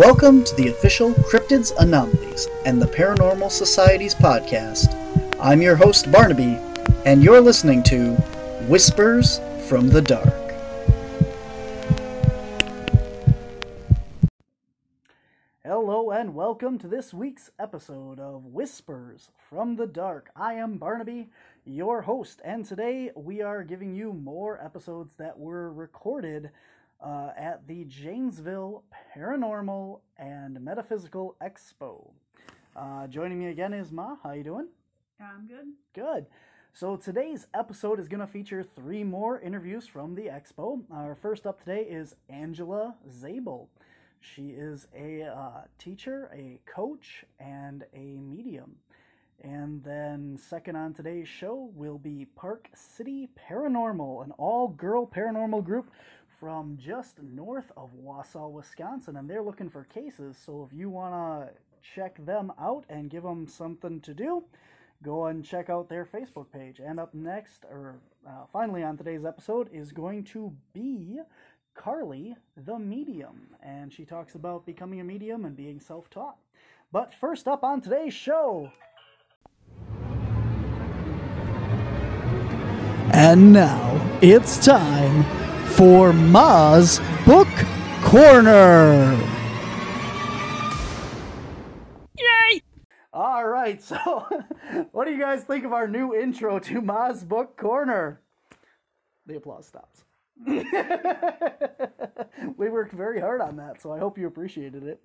Welcome to the official Cryptids Anomalies and the Paranormal Society's podcast. I'm your host, Barnaby, and you're listening to Whispers from the Dark. Hello, and welcome to this week's episode of Whispers from the Dark. I am Barnaby, your host, and today we are giving you more episodes that were recorded uh, at the Janesville Paranormal and Metaphysical Expo. Uh, joining me again is Ma. How you doing? I'm good. Good. So today's episode is going to feature three more interviews from the expo. Our first up today is Angela Zabel. She is a uh, teacher, a coach, and a medium. And then, second on today's show will be Park City Paranormal, an all girl paranormal group from just north of Wausau, Wisconsin. And they're looking for cases. So if you want to check them out and give them something to do, go and check out their Facebook page. And up next, or uh, finally on today's episode, is going to be Karlie the Medium. And she talks about becoming a medium and being self taught. But first up on today's show. And now it's time for Ma's Book Corner. Yay! All right, so what do you guys think of our new intro to Ma's Book Corner? The applause stops. we worked very hard on that, so I hope you appreciated it.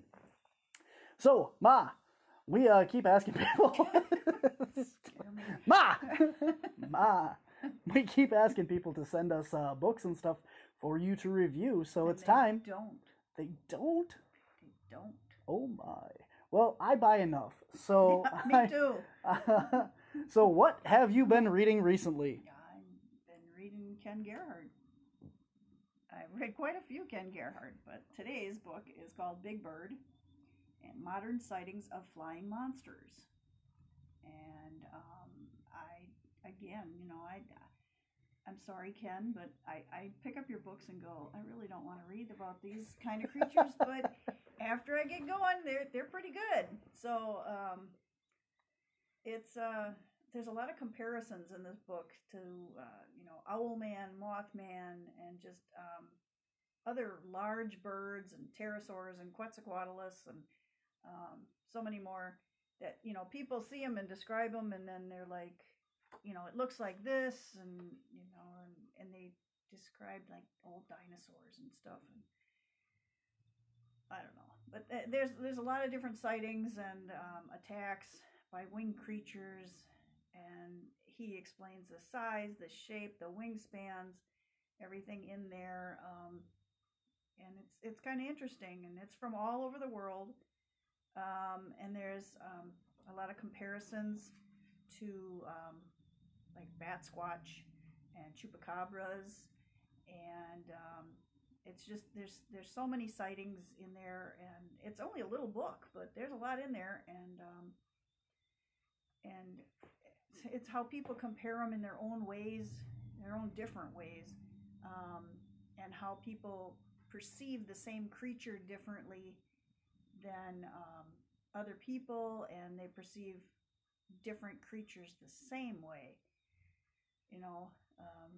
So, Ma, we uh, keep asking people. Ma, Ma, we keep asking people to send us uh, books and stuff for you to review. So And it's they time. Don't. They don't. They don't. Oh my. Well, I buy enough. So Me I- too. so what have you been reading recently? I've been reading Ken Gerhard. I've read quite a few Ken Gerhard, but today's book is called Big Bird and Modern Sightings of Flying Monsters. And um, again, you know, I, I'm sorry, Ken, but I, I pick up your books and go, I really don't want to read about these kind of creatures, but after I get going, they're they're pretty good. So um, it's uh, there's a lot of comparisons in this book to uh, you know Owlman, Mothman, and just um, other large birds and pterosaurs and Quetzalcoatlus and um, so many more that you know people see them and describe them and then they're like you know it looks like this and you know and, and they described like old dinosaurs and stuff and I don't know but th- there's there's a lot of different sightings and um, attacks by winged creatures and he explains the size the shape the wingspans everything in there um, and it's it's kind of interesting and it's from all over the world um, and there's um, a lot of comparisons to um, like Batsquatch and chupacabras. And um, it's just there's there's so many sightings in there and it's only a little book but there's a lot in there. And um, and it's, it's how people compare them in their own ways their own different ways um, and how people perceive the same creature differently than um, other people and they perceive different creatures the same way you know um,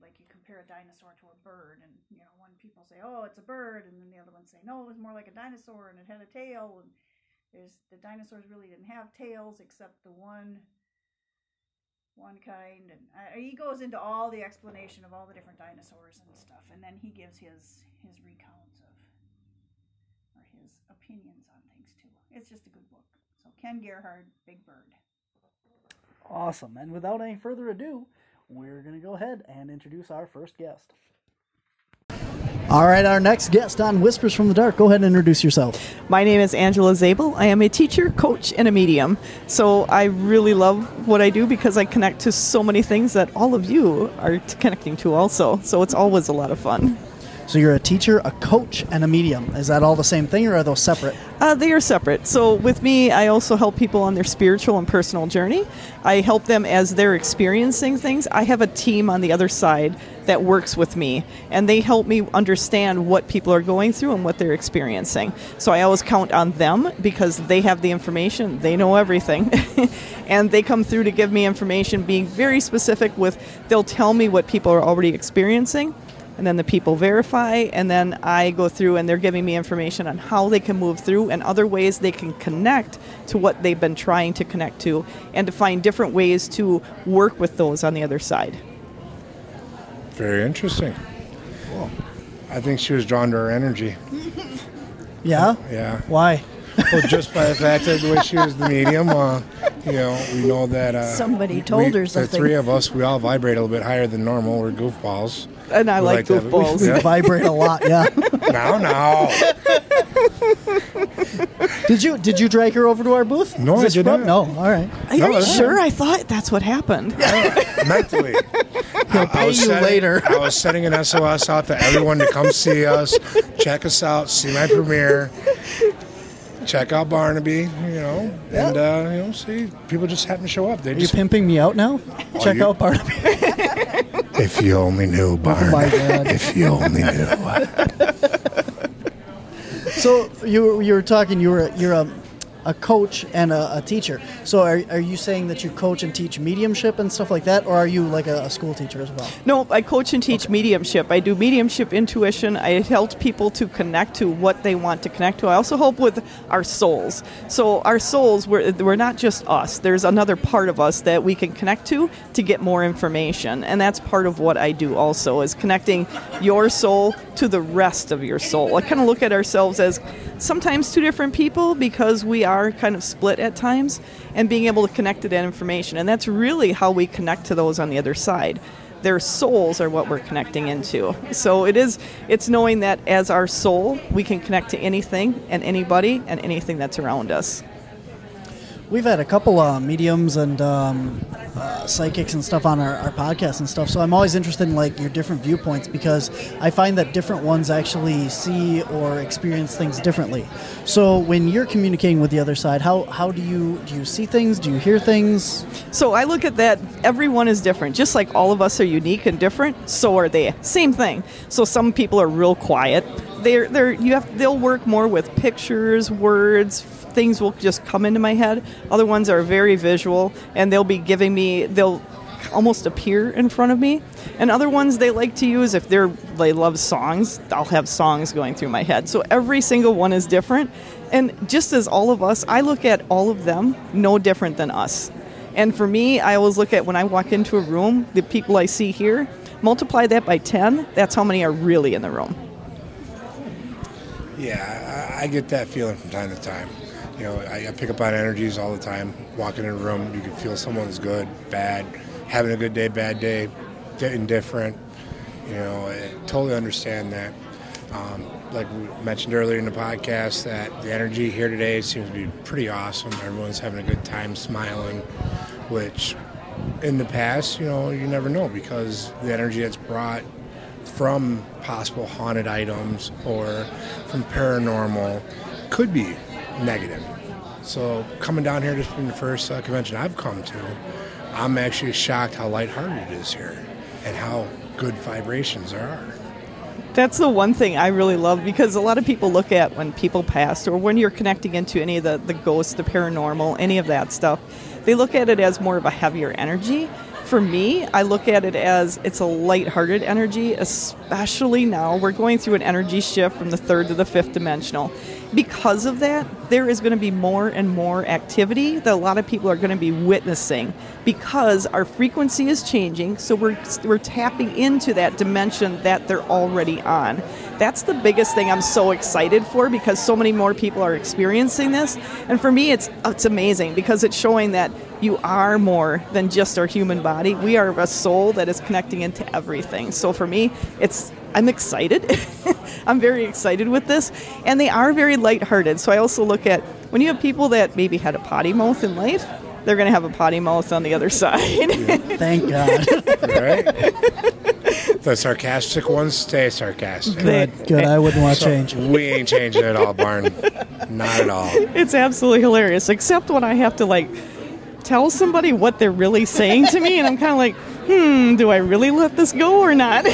like you compare a dinosaur to a bird and you know when people say oh it's a bird and then the other ones say no it was more like a dinosaur and it had a tail and there's the dinosaurs really didn't have tails except the one one kind and uh, he goes into all the explanation of all the different dinosaurs and stuff and then he gives his his recounts of or his opinions on things too. It's just a good book. So ken gerhard big bird Awesome. And without any further ado, we're going to go ahead and introduce our first guest. All right, our next guest on Whispers from the Dark. Go ahead and introduce yourself. My name is Angela Zabel. I am a teacher, coach, and a medium. So I really love what I do because I connect to so many things that all of you are connecting to also. So it's always a lot of fun. So you're a teacher, a coach, and a medium. Is that all the same thing, or are those separate? Uh, they are separate. So with me, I also help people on their spiritual and personal journey. I help them as they're experiencing things. I have a team on the other side that works with me, and they help me understand what people are going through and what they're experiencing. So I always count on them because they have the information, they know everything, and they come through to give me information, being very specific with. They'll tell me what people are already experiencing and then the people verify and then i go through and they're giving me information on how they can move through and other ways they can connect to what they've been trying to connect to and to find different ways to work with those on the other side Very interesting. I think she was drawn to her energy. Yeah. Yeah. Why? Well, just by the fact that the way she was the medium, uh, you know, we know that uh, Somebody told we- her something. The three of us, we all vibrate a little bit higher than normal. We're goofballs. And i We like like to have- goofballs We Yeah. vibrate a lot. Yeah. No, no. did you did you drag her over to our booth? No, Is I did not. No. All right. are No, you that's- sure i thought that's what happened mentally. He'll pay you setting, later. I was sending an SOS out to everyone to come see us, check us out, see my premiere, check out Barnaby, you know, and uh, you know, see people just happen to show up. They Are you just, pimping me out now? Check you- out Barnaby. if you only knew, Oh my God. If you only knew. So you were, you were talking. You were you're a, a coach and a, a teacher. So are, are you saying that you coach and teach mediumship and stuff like that, or are you like a, a school teacher as well? No, I coach and teach mediumship. I do mediumship intuition. I help people to connect to what they want to connect to. I also help with our souls. So our souls, we're, we're not just us. There's another part of us that we can connect to to get more information, and that's part of what I do. Also, is connecting your soul to the rest of your soul. I kind of look at ourselves as sometimes two different people because we are kind of split at times, and being able to connect to that information, and that's really how we connect to those on the other side their souls are what we're connecting into. So it is it's knowing that as our soul, we can connect to anything and anybody and anything that's around us. We've had a couple uh, mediums and um, uh, psychics and stuff on our, our podcast and stuff. So I'm always interested in like your different viewpoints because I find that different ones actually see or experience things differently. So when you're communicating with the other side, how, how do you do you see things? Do you hear things? So I look at that everyone is different. Just like all of us are unique and different, so are they. Same thing. So some people are real quiet. They're they're you have they'll work more with pictures, words, things will just come into my head. Other ones are very visual and they'll be giving me they'll almost appear in front of me. And other ones they like to use if they're they love songs, I'll have songs going through my head. So every single one is different. And just as all of us, I look at all of them no different than us. And for me, I always look at when I walk into a room, the people I see here, multiply that by 10, that's how many are really in the room. Yeah, I, I get that feeling from time to time. You know, I, I pick up on energies all the time. Walking in a room, you can feel someone's good, bad, having a good day, bad day, di- indifferent. You know, I totally understand that. Um, like we mentioned earlier in the podcast, that the energy here today seems to be pretty awesome. Everyone's having a good time, smiling, which in the past, you know, you never know because the energy that's brought from possible haunted items or from paranormal could be negative. So coming down here, this being the first uh, convention I've come to, I'm actually shocked how lighthearted it is here and how good vibrations there are. That's the one thing I really love because a lot of people look at when people pass or when you're connecting into any of the, the ghosts, the paranormal, any of that stuff, they look at it as more of a heavier energy. For me, I look at it as it's a lighthearted energy, especially now. We're going through an energy shift from the third to the fifth dimensional. Because of that, there is going to be more and more activity that a lot of people are going to be witnessing because our frequency is changing. So we're, we're tapping into that dimension that they're already on. That's the biggest thing I'm so excited for because so many more people are experiencing this. And for me, it's, it's amazing because it's showing that you are more than just our human body. We are a soul that is connecting into everything. So for me, it's I'm excited. I'm very excited with this. And they are very lighthearted. So I also look at when you have people that maybe had a potty mouth in life, they're going to have a potty mouth on the other side. Thank God. Right? the sarcastic ones stay sarcastic. Good, good. I wouldn't want to So change. we ain't changing at all, Barn. Not at all. It's absolutely hilarious, except when I have to like tell somebody what they're really saying to me, and I'm kind of like, hmm, do I really let this go or not?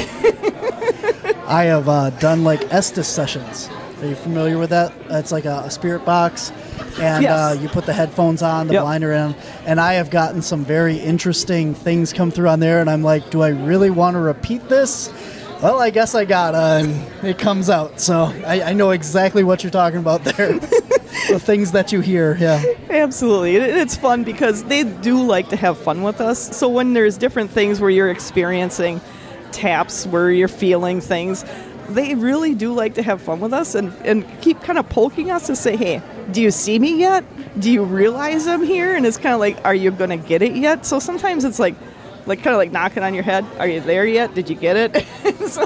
I have uh, done like Estes sessions. Are you familiar with that? It's like a, a spirit box, and Yes. uh, you put the headphones on, the Yep. blinder in, and I have gotten some very interesting things come through on there, and I'm like, do I really want to repeat this? Well, I guess I gotta, and uh, it comes out. So I, I know exactly what you're talking about there. the things that you hear, yeah. Absolutely. It- It's fun because they do like to have fun with us. So when there's different things where you're experiencing taps, where you're feeling things, they really do like to have fun with us and, and keep kind of poking us to say, hey, do you see me yet? Do you realize I'm here? And it's kind of like, are you going to get it yet? So sometimes it's like, like kind of like knocking on your head. Are you there yet? Did you get it? so,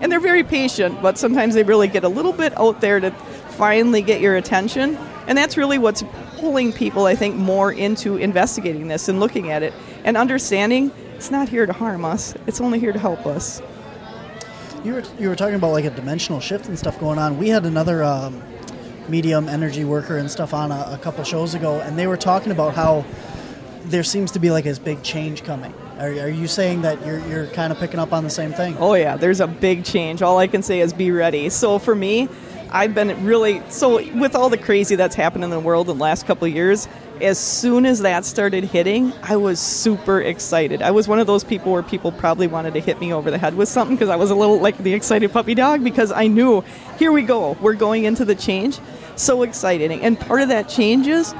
and they're very patient, but sometimes they really get a little bit out there to finally get your attention. And that's really what's pulling people, I think, more into investigating this and looking at it and understanding it's not here to harm us. It's only here to help us. You were, you were talking about like a dimensional shift and stuff going on. We had another um, medium energy worker and stuff on a, a couple shows ago, and they were talking about how there seems to be like this big change coming. Are, are you saying that you're, you're kind of picking up on the same thing? Oh yeah, there's a big change. All I can say is be ready. So for me, I've been really so with all the crazy that's happened in the world in the last couple of years. As soon as that started hitting, I was super excited. I was one of those people where people probably wanted to hit me over the head with something because I was a little like the excited puppy dog because I knew, here we go, we're going into the change. So excited. And part of that change is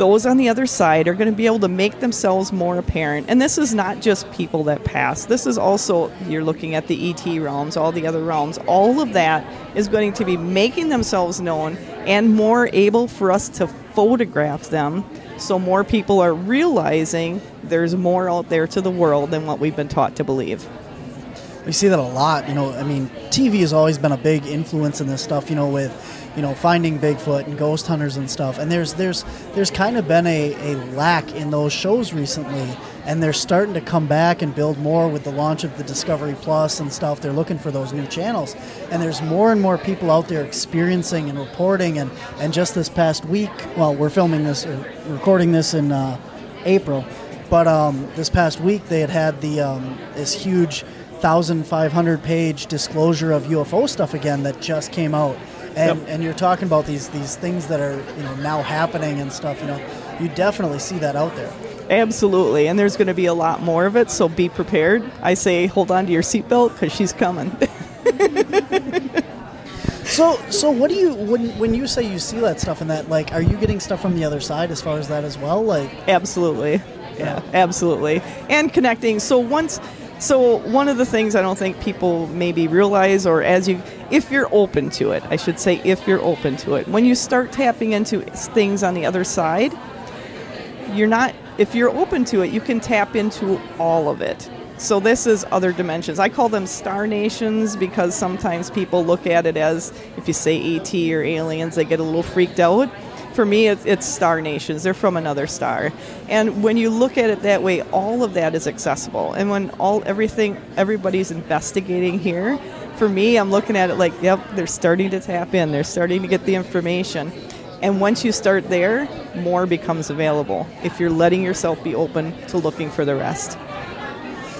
those on the other side are going to be able to make themselves more apparent. And this is not just people that pass. This is also, you're looking at the ET realms, all the other realms. All of that is going to be making themselves known and more able for us to photograph them so more people are realizing there's more out there to the world than what we've been taught to believe. We see that a lot. You know, I mean, TV has always been a big influence in this stuff. You know, with you know finding Bigfoot and ghost hunters and stuff. And there's there's there's kind of been a, a lack in those shows recently, and they're starting to come back and build more with the launch of the Discovery Plus and stuff. They're looking for those new channels, and there's more and more people out there experiencing and reporting. And and just this past week, well, we're filming this or recording this in uh, April. But um, this past week, they had had the um, this huge 1,500 page disclosure of UFO stuff again that just came out. And, and you're talking about these these things that are you know now happening and stuff. You know, you definitely see that out there. Absolutely. And there's going to be a lot more of it, so be prepared. I say hold on to your seatbelt because she's coming. So so what do you when when you say you see that stuff and that like are you getting stuff from the other side as far as that as well? Like Absolutely. Yeah, absolutely. And connecting. So once so one of the things I don't think people maybe realize or as you if you're open to it, I should say if you're open to it. When you start tapping into things on the other side, you're not if you're open to it, you can tap into all of it. So this is other dimensions. I call them star nations because sometimes people look at it as if you say ET or aliens, they get a little freaked out. For me, it's, star nations. They're from another star, and when you look at it that way, all of that is accessible. And when all everything everybody's investigating here, for me, I'm looking at it like, yep, they're starting to tap in. They're starting to get the information. And once you start there, more becomes available if you're letting yourself be open to looking for the rest.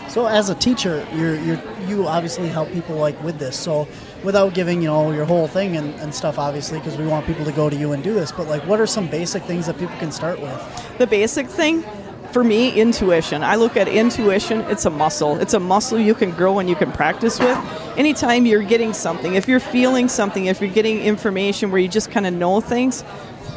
So as a teacher, you're, you're you obviously help people like with this. So without giving you know your whole thing and, and stuff, obviously, because we want people to go to you and do this. But like, what are some basic things that people can start with? The basic thing for me, intuition. I look at intuition, it's a muscle. It's a muscle you can grow and you can practice with. Anytime you're getting something, if you're feeling something, if you're getting information where you just kind of know things,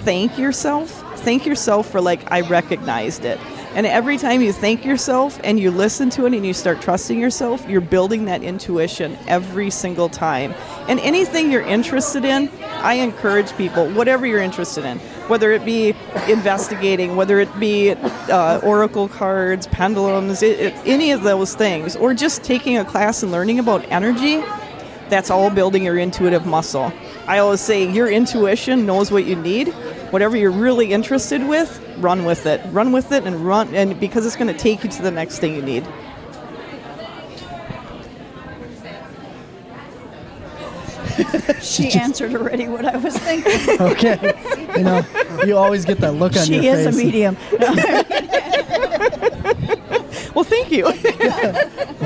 thank yourself. Thank yourself for, like, I recognized it. And every time you thank yourself and you listen to it and you start trusting yourself, you're building that intuition every single time. And anything you're interested in, I encourage people, whatever you're interested in, whether it be investigating, whether it be uh, oracle cards, pendulums, it, it, any of those things, or just taking a class and learning about energy, that's all building your intuitive muscle. I always say your intuition knows what you need. Whatever you're really interested with, run with it. Run with it and run, and because it's going to take you to the next thing you need. she answered already what I was thinking. okay. You know, you always get that look on she your face. She is a medium. well, thank you.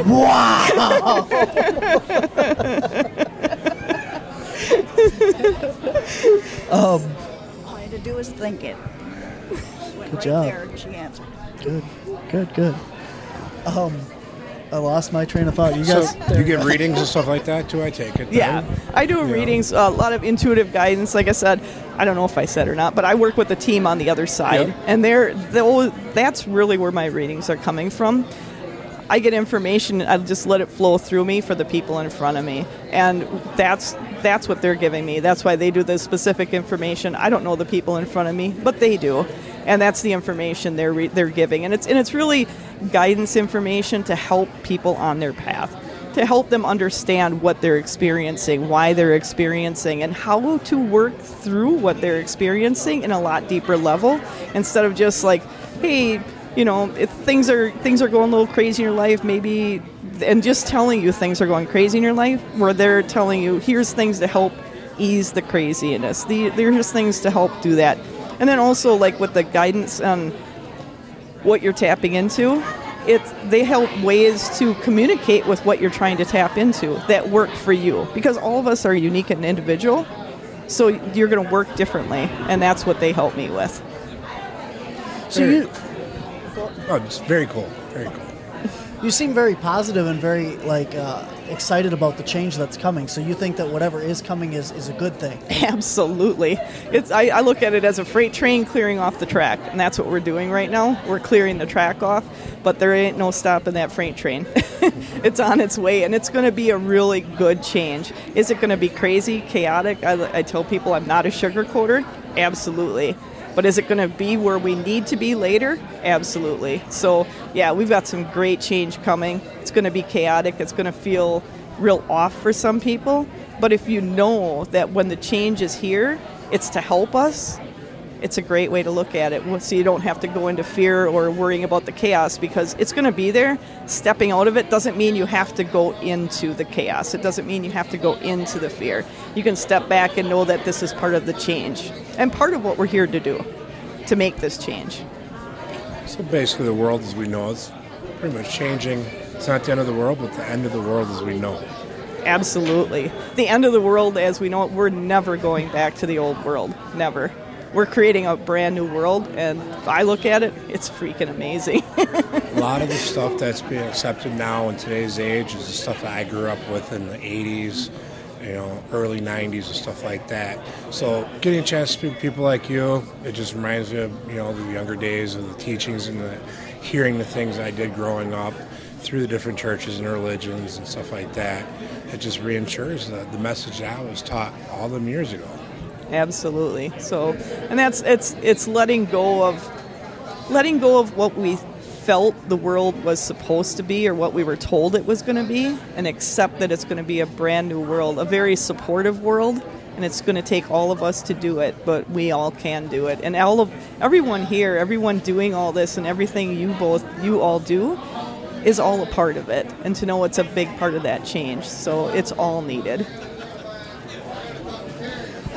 wow. um, All I had to do was think it. Just went Good right job. there she answered. good, good, good. Um, I lost my train of thought. You So guys, you give readings and stuff like that too. I take it. Yeah, then? I do Yeah. readings, a lot of intuitive guidance. Like I said, I don't know if I said or not, but I work with the team on the other side, Yep. and they're, they'll- that's really where my readings are coming from. I get information, I just let it flow through me for the people in front of me, and that's that's what they're giving me. That's why they do the specific information. I don't know the people in front of me, but they do, and that's the information they're re- they're giving, and it's and it's really guidance information to help people on their path to help them understand what they're experiencing, why they're experiencing, and how to work through what they're experiencing in a lot deeper level instead of just like, hey, you know, if things are things are going a little crazy in your life, maybe and just telling you things are going crazy in your life, where they're telling you here's things to help ease the craziness. The, there's just things to help do that. And then also like with the guidance on what you're tapping into, it's they help ways to communicate with what you're trying to tap into that work for you because all of us are unique and individual. So you're going to work differently, and that's what they help me with. so Very- you Oh, it's very cool. Very cool. you seem very positive and very like uh, excited about the change that's coming. So you think that whatever is coming is, is a good thing. Absolutely. It's, I, I look at it as a freight train clearing off the track, and that's what we're doing right now. We're clearing the track off, but there ain't no stopping that freight train. it's on its way, and it's going to be a really good change. Is it going to be crazy, chaotic? I, I tell people I'm not a sugarcoater. Absolutely. But is it going to be where we need to be later? Absolutely. So, yeah, we've got some great change coming. It's going to be chaotic. It's going to feel real off for some people. But if you know that when the change is here, it's to help us, it's a great way to look at it. So you don't have to go into fear or worrying about the chaos because it's going to be there. Stepping out of it doesn't mean you have to go into the chaos. It doesn't mean you have to go into the fear. You can step back and know that this is part of the change and part of what we're here to do to make this change. So basically, the world as we know is pretty much changing. It's not the end of the world, but the end of the world as we know. it. Absolutely. The end of the world as we know it, we're never going back to the old world. Never. We're creating a brand new world, and if I look at it, it's freaking amazing. A lot of the stuff that's being accepted now in today's age is the stuff that I grew up with in the 80s, you know, early 90s and stuff like that. So getting a chance to speak to people like you, it just reminds me of, you know, the younger days of the teachings and the hearing the things I did growing up through the different churches and religions and stuff like that. It just reinsures the, the message that I was taught all them years ago. Absolutely. So, and that's it's it's letting go of letting go of what we felt the world was supposed to be or what we were told it was going to be and accept that it's going to be a brand new world, a very supportive world, and it's going to take all of us to do it, but we all can do it. And all of everyone here, everyone doing all this and everything you both you all do is all a part of it. And to know it's a big part of that change. So, it's all needed.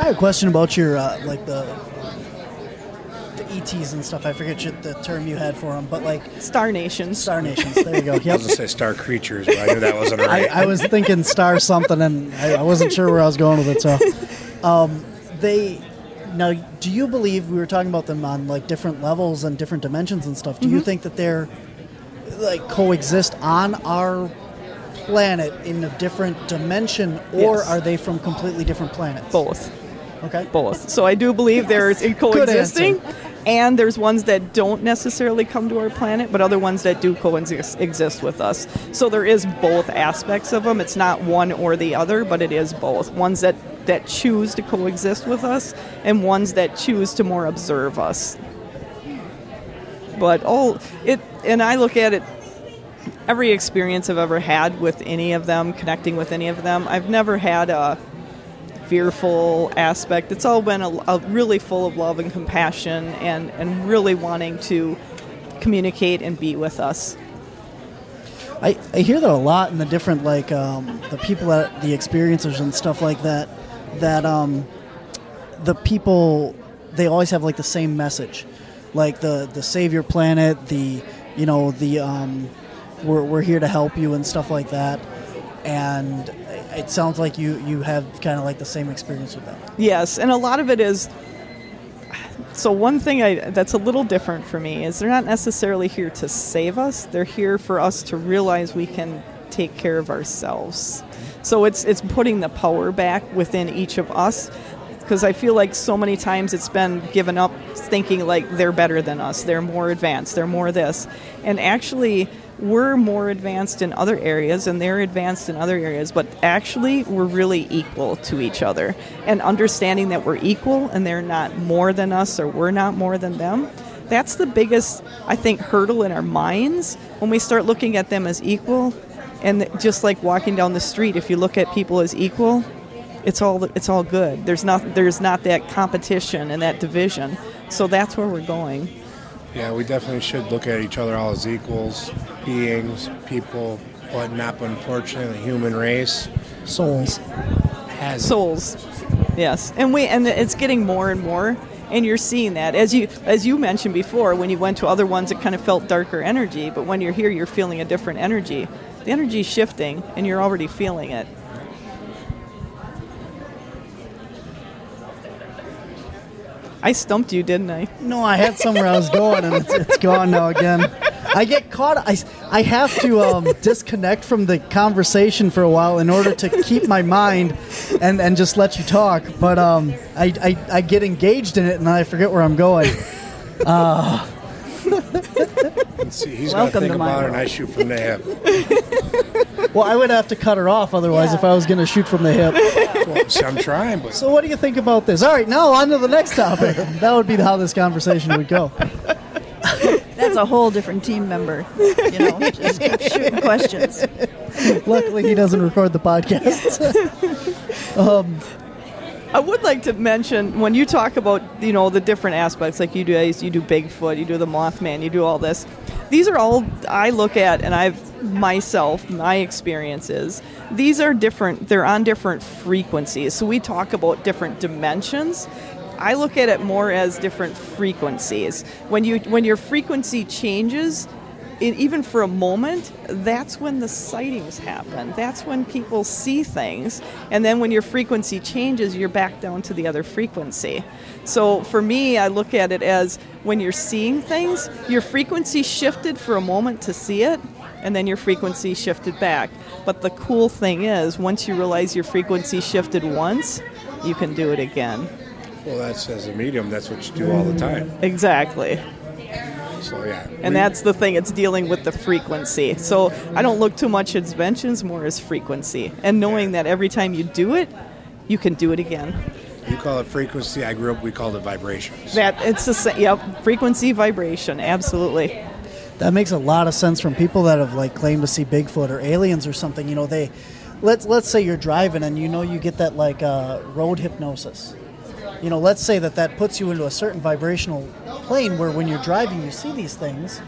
I have a question about your uh, like the the ETs and stuff. I forget you- the term you had for them, but like Star Nations. Star Nations. There you go. I was going to say star creatures, but I knew that wasn't right. I was thinking star something, and I, I wasn't sure where I was going with it. So, um, they now, do you believe we were talking about them on like different levels and different dimensions and stuff? Do you think that they're like coexist on our planet in a different dimension, or Yes. are they from completely different planets? Both. Okay. both. So I do believe there's in coexisting, and there's ones that don't necessarily come to our planet, but other ones that do coexist exist with us. So there is both aspects of them. It's not one or the other, but it is both. Ones that that choose to coexist with us, and ones that choose to more observe us. But all it, and I look at it every experience I've ever had with any of them, connecting with any of them, I've never had a fearful aspect. It's all been a, a really full of love and compassion and, and really wanting to communicate and be with us. I, I hear that a lot in the different like um, the people that the experiencers and stuff like that that um, the people they always have like the same message like the the save your planet the you know the um, we're, we're here to help you and stuff like that and it sounds like you you have kind of like the same experience with that Yes, and a lot of it is. So one thing I, that's a little different for me is they're not necessarily here to save us. They're here for us to realize we can take care of ourselves. So it's it's putting the power back within each of us because I feel like so many times it's been given up thinking like they're better than us, they're more advanced, they're more this. And actually we're more advanced in other areas and they're advanced in other areas, but actually we're really equal to each other. And understanding that we're equal and they're not more than us or we're not more than them, that's the biggest, I think, hurdle in our minds when we start looking at them as equal. And just like walking down the street, if you look at people as equal, it's all it's all good. There's not there's not that competition and that division. So that's where we're going. Yeah, we definitely should look at each other all as equals, beings, people, but not unfortunately the human race souls. has souls. Yes and we and it's getting more and more and you're seeing that. As you as you mentioned before when you went to other ones it kind of felt darker energy but when you're here you're feeling a different energy. The energy's shifting and you're already feeling it I stumped you, didn't I? No, I had somewhere I was going, and it's, it's gone now again. I get caught. I, I have to um, disconnect from the conversation for a while in order to keep my mind and, and just let you talk. But um, I, I, I get engaged in it, and I forget where I'm going. Uh, See, he's got to Welcome think to my about it, and. I shoot from the hip. well, I would have to cut her off otherwise if I was going to shoot from the hip. Well, see, I'm trying, but So, what do you think about this? All right, now on to the next topic. That would be how this conversation would go. That's a whole different team member. You know, just keep shooting questions. Luckily, he doesn't record the podcast. Um, I would like to mention when you talk about you know the different aspects, like you do, you do Bigfoot, you do the Mothman, you do all this. These are all I look at, and I've myself, my experiences. These are different. They're on different frequencies. So we talk about different dimensions. I look at it more as different frequencies. When you when your frequency changes, it, even for a moment, that's when the sightings happen. That's when people see things. And then when your frequency changes, you're back down to the other frequency. So for me, I look at it as when you're seeing things, your frequency shifted for a moment to see it, and then your frequency shifted back. But the cool thing is, once you realize your frequency shifted once, you can do it again. well, that's as a medium, that's what you do all the time. Exactly. So yeah, And we- that's the thing, it's dealing with the frequency. So I don't look too much at dimensions, more as frequency. And knowing that every time you do it, you can do it again. you call it frequency. I grew up, we called it vibrations. That it's the same. Yep, frequency, vibration, absolutely. That makes a lot of sense from people that have like claimed to see Bigfoot or aliens or something. You know, they let's let's say you're driving and you know you get that like uh, road hypnosis. You know, let's say that that puts you into a certain vibrational plane where when you're driving you see these things,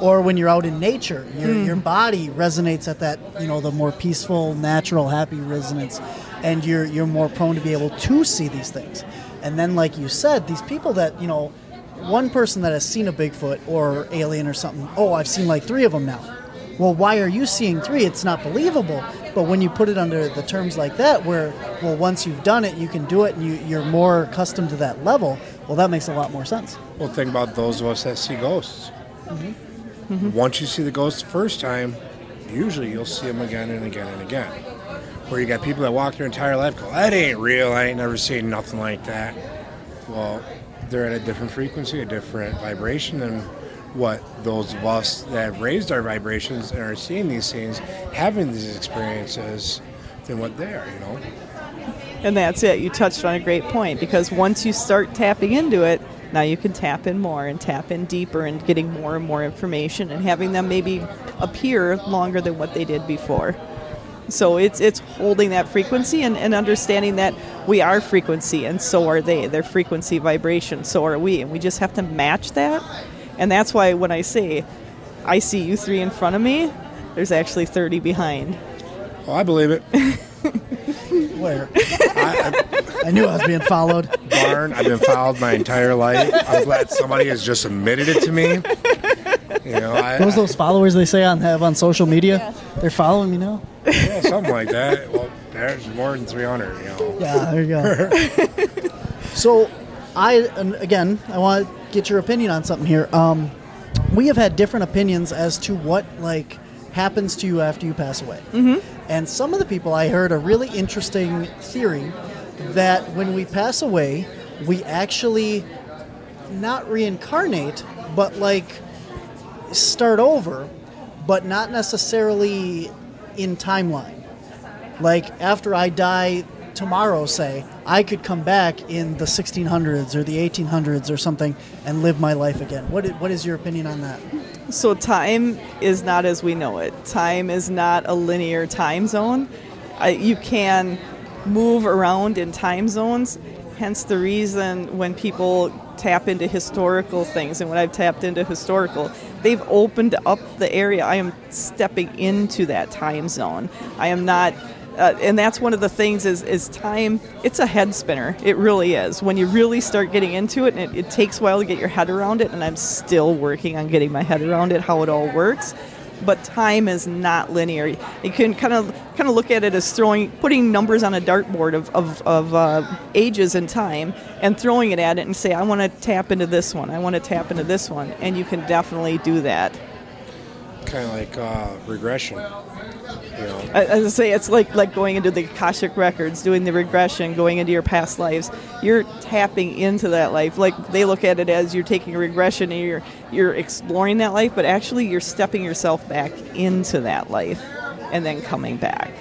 or when you're out in nature, your hmm. your body resonates at that you know the more peaceful, natural, happy resonance, and you're you're more prone to be able to see these things. And then, like you said, these people that you know one person that has seen a Bigfoot or alien or something, oh, I've seen like three of them now. Well, why are you seeing three? It's not believable. But when you put it under the terms like that, where, well, once you've done it, you can do it and you, you're more accustomed to that level, well, that makes a lot more sense. Well, think about those of us that see ghosts. Mm-hmm. Mm-hmm. Once you see the ghost the first time, usually you'll see them again and again and again. Where you got people that walk their entire life go, that ain't real. I ain't never seen nothing like that. Well, they're at a different frequency, a different vibration than what those of us that have raised our vibrations and are seeing these things, having these experiences, than what they are. You know. And that's it. You touched on a great point because once you start tapping into it, now you can tap in more and tap in deeper and getting more and more information and having them maybe appear longer than what they did before. So it's it's holding that frequency and, and understanding that we are frequency and so are they. They're frequency vibration, so are we. And we just have to match that. And that's why when I say I see you three in front of me, There's actually 30 behind. Oh, I believe it. Where? I, I knew I was being followed. I, Barn, I've been followed my entire life. I'm glad somebody has just admitted it to me. You know, I, Those those followers they say on have on social media. They're following me now. yeah, something like that. Well, there's more than 300. You know. Yeah, there you go. so, I and again, I want to get your opinion on something here. Um, we have had different opinions as to what like happens to you after you pass away. Mm-hmm. And some of the people I heard a really interesting theory that when we pass away, we actually not reincarnate, but like start over, but not necessarily in timeline. Like after I die tomorrow, say, I could come back in the 1600s or the 1800s or something and live my life again. What is, what is your opinion on that? So time is not as we know it. Time is not a linear time zone. Uh, you can move around in time zones. Hence the reason when people tap into historical things, and when I've tapped into historical, they've opened up the area. I am stepping into that time zone. I am not. Uh, and that's one of the things is, is time it's a head spinner it really is when you really start getting into it and it, it takes a while to get your head around it and i'm still working on getting my head around it how it all works but time is not linear. You can kind of kind of look at it as throwing, putting numbers on a dartboard of of, of uh, ages and time, and throwing it at it and say, I want to tap into this one. I want to tap into this one, and you can definitely do that. Kind of like uh, regression. You know, I- I say, it's like like going into the Akashic records, doing the regression, going into your past lives. You're tapping into that life. Like they look at it as you're taking a regression and you're you're exploring that life, but actually you're stepping yourself back into that life and then coming back.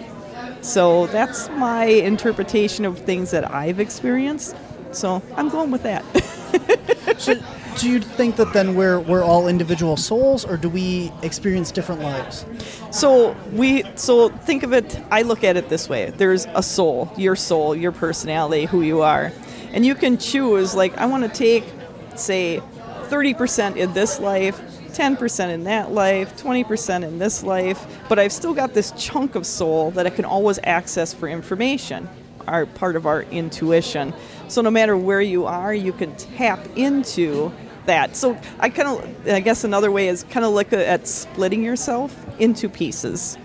So that's my interpretation of things that I've experienced. So I'm going with that. So, do you think that then we're we're all individual souls, or do we experience different lives? So we so think of it I look at it this way. There's a soul, your soul, your personality, who you are. And you can choose like I want to take say 30% in this life, 10% in that life, 20% in this life, but I've still got this chunk of soul that I can always access for information, our part of our intuition. So no matter where you are, you can tap into that. So I kind of, I guess another way is kind of look at splitting yourself into pieces.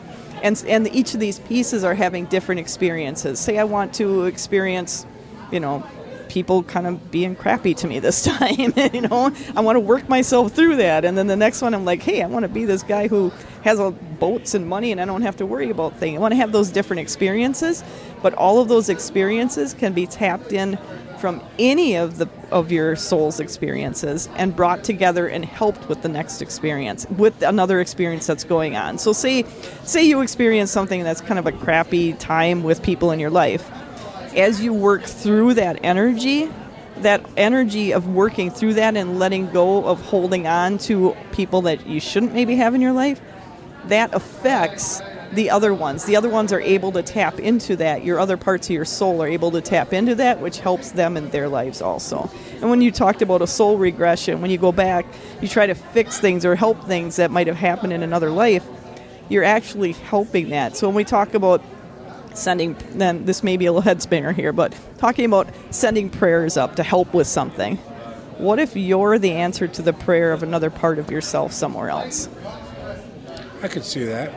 And, and each of these pieces are having different experiences. Say I want to experience, you know, people kind of being crappy to me this time. you know, I want to work myself through that. And then the next one, I'm like, hey, I want to be this guy who has a, boats and money and I don't have to worry about things. I want to have those different experiences, but all of those experiences can be tapped in from any of the of your soul's experiences and brought together and helped with the next experience with another experience that's going on. So say say you experience something that's kind of a crappy time with people in your life. As you work through that energy, that energy of working through that and letting go of holding on to people that you shouldn't maybe have in your life, that affects the other ones. The other ones are able to tap into that. Your other parts of your soul are able to tap into that, which helps them in their lives also. And when you talked about a soul regression, when you go back, you try to fix things or help things that might have happened in another life, you're actually helping that. So when we talk about sending, then this may be a little head spinner here, but talking about sending prayers up to help with something. What if you're the answer to the prayer of another part of yourself somewhere else? I could see that.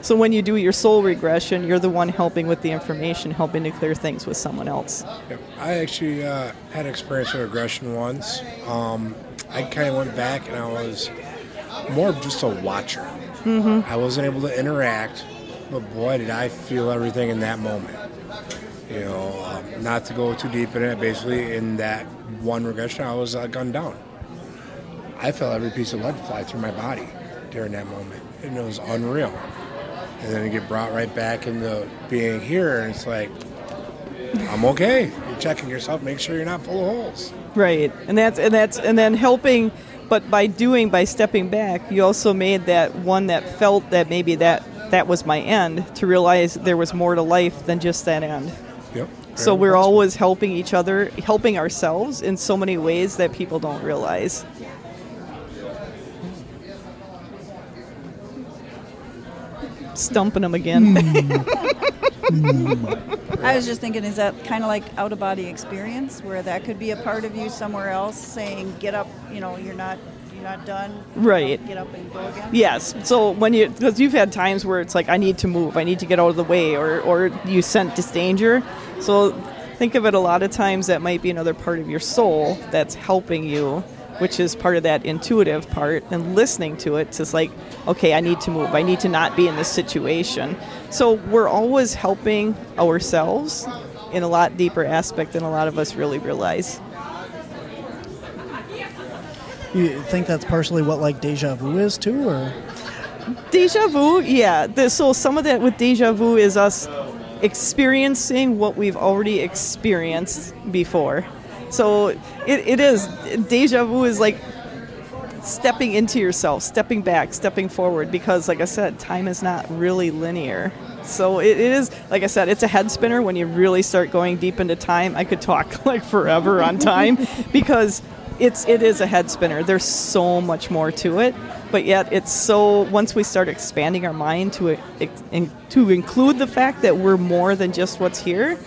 So when you do your soul regression, you're the one helping with the information, helping to clear things with someone else. Yeah, I actually uh, had experience with regression once. Um, I kind of went back and I was more of just a watcher. Mm-hmm. I wasn't able to interact, but boy, did I feel everything in that moment. You know, um, not to go too deep in it, basically, in that one regression, I was uh, gunned down. I felt every piece of lead fly through my body during that moment, and it was unreal. And then you get brought right back into being here, and it's like, I'm okay. You're checking yourself, make sure you're not full of holes. Right, and that's and that's and then helping, but by doing by stepping back, you also made that one that felt that maybe that that was my end to realize there was more to life than just that end. Yep. So we're possible. always helping each other, helping ourselves in so many ways that people don't realize. stumping them again. Hmm. I was just thinking, is that kind of like out of body experience, where that could be a part of you somewhere else, saying, "Get up," you know, you're not, you're not done. you Right. Get up and go again. Yes. So when you, because you've had times where it's like, I need to move, I need to get out of the way, or, or you this danger. So think of it a lot of times that might be another part of your soul that's helping you, which is part of that intuitive part. And listening to it, it's just like, okay, I need to move, I need to not be in this situation. So we're always helping ourselves in a lot deeper aspect than a lot of us really realize. You think that's partially what like deja vu is too, or Deja vu, yeah. The, so some of that with deja vu is us experiencing what we've already experienced before. So it, it is deja vu is like stepping into yourself, stepping back, stepping forward. Because like I said, time is not really linear. So it, it is like I said, it's a head spinner when you really start going deep into time. I could talk like forever on time because it's it is a head spinner. There's so much more to it, but yet it's so once we start expanding our mind to in, to include the fact that we're more than just what's here.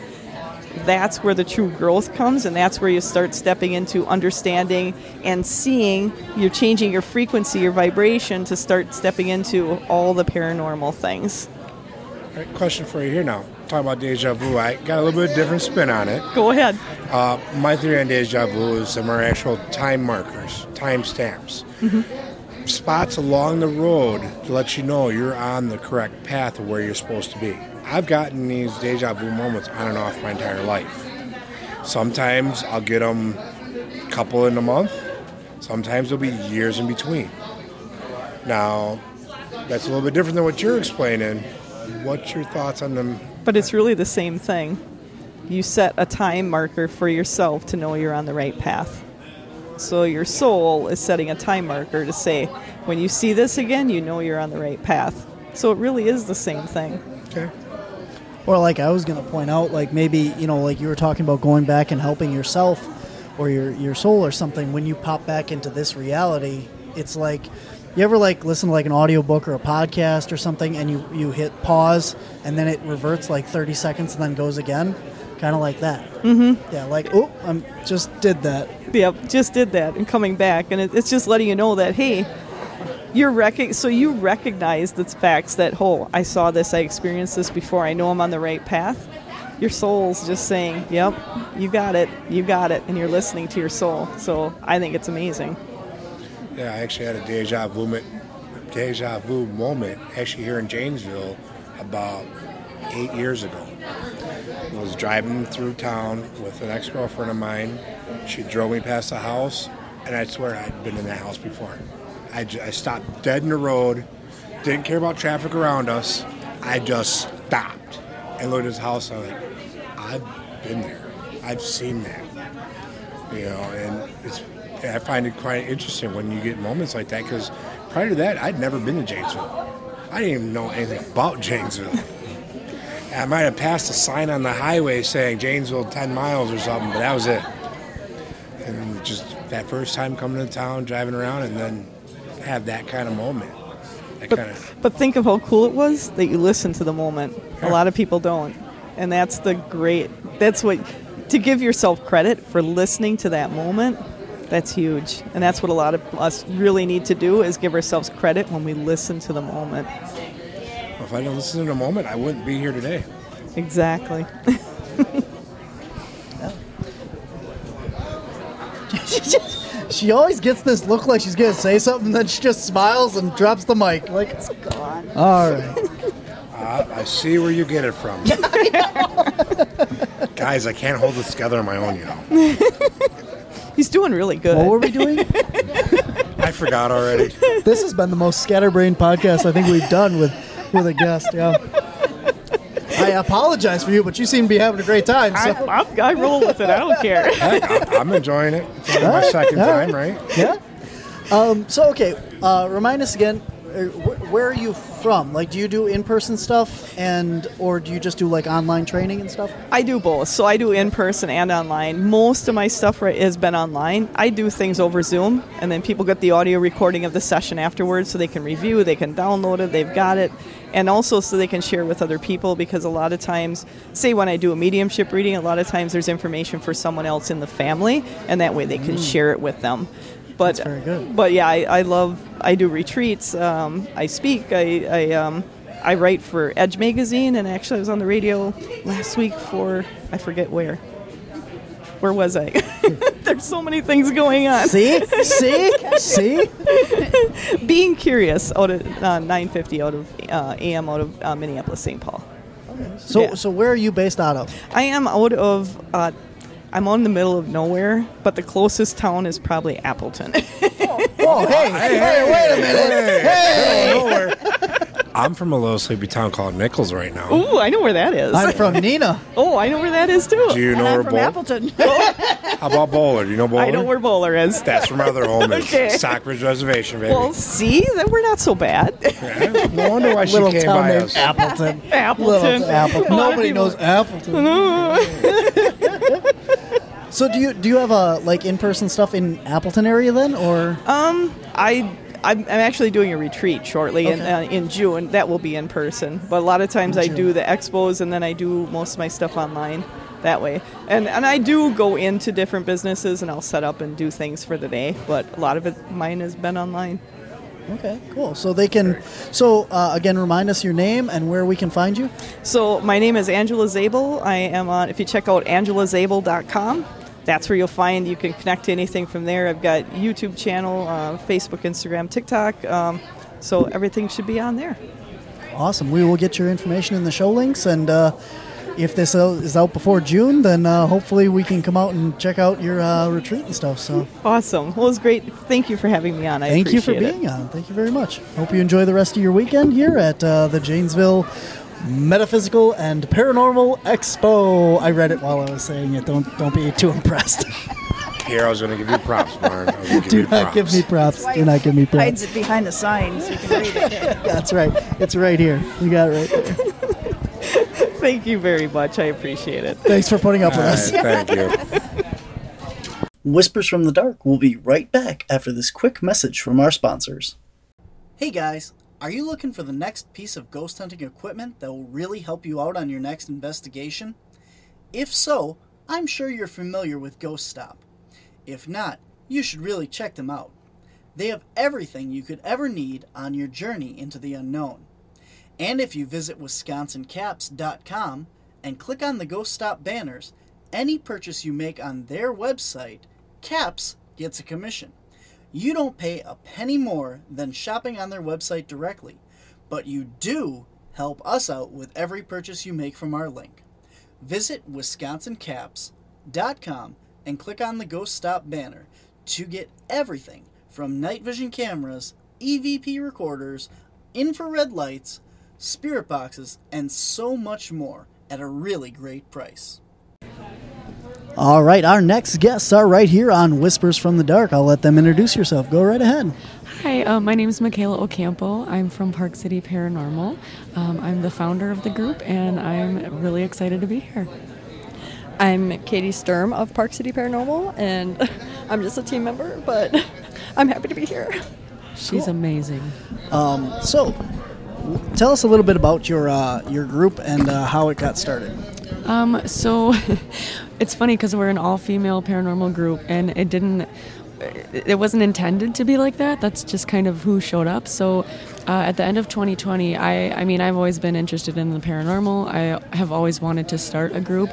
That's where the true growth comes, and that's where you start stepping into understanding and seeing. You're changing your frequency, your vibration to start stepping into all the paranormal things. All right, question for you here now. Talking about deja vu, I got a little bit of different spin on it. Go ahead. Uh, my theory on deja vu is some are actual time markers, time stamps, spots along the road to let you know you're on the correct path of where you're supposed to be. I've gotten these deja vu moments on and off my entire life. Sometimes I'll get them a couple in a month. Sometimes there'll be years in between. Now, that's a little bit different than what you're explaining. What's your thoughts on them? But it's really the same thing. You set a time marker for yourself to know you're on the right path. So your soul is setting a time marker to say, when you see this again, you know you're on the right path. So it really is the same thing. Okay. or like I was gonna point out, like maybe you know, like you were talking about going back and helping yourself or your your soul or something. When you pop back into this reality, it's like you ever like listen to like an audiobook or a podcast or something, and you you hit pause and then it reverts like thirty seconds and then goes again, kind of like that. Mm-hmm. Yeah, like oh, I just did that. Yep, just did that and coming back, and it, it's just letting you know that hey, you're rec- so you recognize the facts that oh, I saw this, I experienced this before, I know I'm on the right path. Your soul's just saying, "Yep, you got it, you got it," and you're listening to your soul. So I think it's amazing. Yeah, I actually had a deja vu, moment, deja vu moment actually here in Janesville about eight years ago. I was driving through town with an ex-girlfriend of mine. She drove me past the house, and I swear I'd been in that house before. I, I stopped dead in the road, didn't care about traffic around us. I just stopped and looked at his house. I'm like, I've been there. I've seen that you know, and it's I find it quite interesting when you get moments like that because prior to that, I'd never been to Janesville. I didn't even know anything about Janesville. I might have passed a sign on the highway saying Janesville 10 miles or something, but that was it. And just that first time coming to town, driving around, and then have that kind of moment. That But, kind of but think of how cool it was that you listened to the moment. A lot of people don't. And that's the great, that's what, to give yourself credit for listening to that moment, that's huge. And that's what a lot of us really need to do is give ourselves credit when we listen to the moment. if I didn't listen to the moment, I wouldn't be here today. Exactly. She always gets this look like she's gonna say something, then she just smiles and drops the mic. Like, It's gone. all right. Uh, I see where you get it from. Guys, I can't hold this together on my own, you know. He's doing really good. What were we doing? I forgot already. this has been the most scatterbrained podcast I think we've done with with a guest. Yeah. I apologize for you, but you seem to be having a great time. I, So I, I roll with it. I don't care. I- I'm enjoying it. It's only my Alright, second alright. time, right? yeah. Um, so okay, uh, remind us again. uh, wh- Where are you from? Like, do you do in-person stuff, and or do you just do like online training and stuff? I do both. So I do in person and online. Most of my stuff right, has been online. I do things over Zoom, and then people get the audio recording of the session afterwards so they can review, they can download it, they've got it. and also so they can share with other people because a lot of times, say when I do a mediumship reading, a lot of times there's information for someone else in the family, and that way they can mm. share it with them. But That's very good. but yeah, I, I love I do retreats. Um, I speak. I I, um, I write for Edge magazine, and actually I was on the radio last week for I forget where. Where was I? There's so many things going on. See, see, see. Being curious out of uh, 950 out of uh, AM out of uh, Minneapolis, St. Paul. So, Yeah. so where are you based out of? I am out of. Uh, I'm on the middle of nowhere, but the closest town is probably Appleton. Oh, hey, hey, wait a minute. Hey! I'm from a little sleepy town called Nichols right now. Ooh, I know where that is. I'm from Neenah. oh, I know where that is too. Do you And know I'm where from Bowl? Appleton. How about Bowler? Do you know Bowler? I know where Bowler is. That's where my other home is. Okay. Stockbridge Reservation, baby. Well, see, that we're not so bad. Yeah, no wonder why she Little came town by named us. Appleton. Appleton. Little Appleton. A lot of Nobody knows Appleton. So do you do you have a like in person stuff in Appleton area then, or Um, I. I'm I'm actually doing a retreat shortly in, uh, in June. That will be in person. But a lot of times I June. do the expos and then I do most of my stuff online that way. And and I do go into different businesses and I'll set up and do things for the day. But a lot of it mine has been online. okay, cool. So they can. So uh, again, remind us your name and where we can find you. So my name is Angela Zabel. I am on. If you check out angelazabel.com, that's where you'll find you can connect to anything from there. I've got YouTube channel, uh, Facebook, Instagram, TikTok. Um, so everything should be on there. Awesome. We will get your information in the show links, and uh, if this is out before June, then uh, hopefully we can come out and check out your uh, retreat and stuff. So Awesome. Well, it was great. Thank you for having me on. I thank you for appreciate it. being on. Thank you very much. Hope you enjoy the rest of your weekend here at uh, the Janesville Metaphysical and Paranormal Expo. I read it while I was saying it. Don't don't be too impressed. Here, I was going to give you props, Marn. I was gonna give Do not props. give me props. Do not give me props. Hides it behind the sign so you can read it. That's right. It's right here. You got it right there. Thank you very much. I appreciate it. Thanks for putting up All with us. right, thank you. Whispers from the Dark will be right back after this quick message from our sponsors. Hey guys, are you looking for the next piece of ghost hunting equipment that will really help you out on your next investigation? If so, I'm sure you're familiar with Ghost Stop. If not, you should really check them out. They have everything you could ever need on your journey into the unknown. And if you visit wisconsincaps.com and click on the Ghost Stop banners, any purchase you make on their website, Caps gets a commission. You don't pay a penny more than shopping on their website directly, but you do help us out with every purchase you make from our link. Visit wisconsincaps.com and click on the Ghost Stop banner to get everything from night vision cameras, EVP recorders, infrared lights, spirit boxes, and so much more at a really great price. All right, our next guests are right here on Whispers from the Dark. I'll let them introduce yourself. Go right ahead. Hi, uh, my name is Mikala Ocampo. I'm from Park City Paranormal. Um, I'm the founder of the group, and I'm really excited to be here. I'm Katie Sturm of Park City Paranormal, and I'm just a team member, but I'm happy to be here. She's amazing. Um, so, tell us a little bit about your uh, your group and uh, how it got started. Um, so it's funny because we're an all-female paranormal group, and it didn't. It wasn't intended to be like that. That's just kind of who showed up. So, uh, at the end of 2020, I, I mean, I've always been interested in the paranormal. I have always wanted to start a group.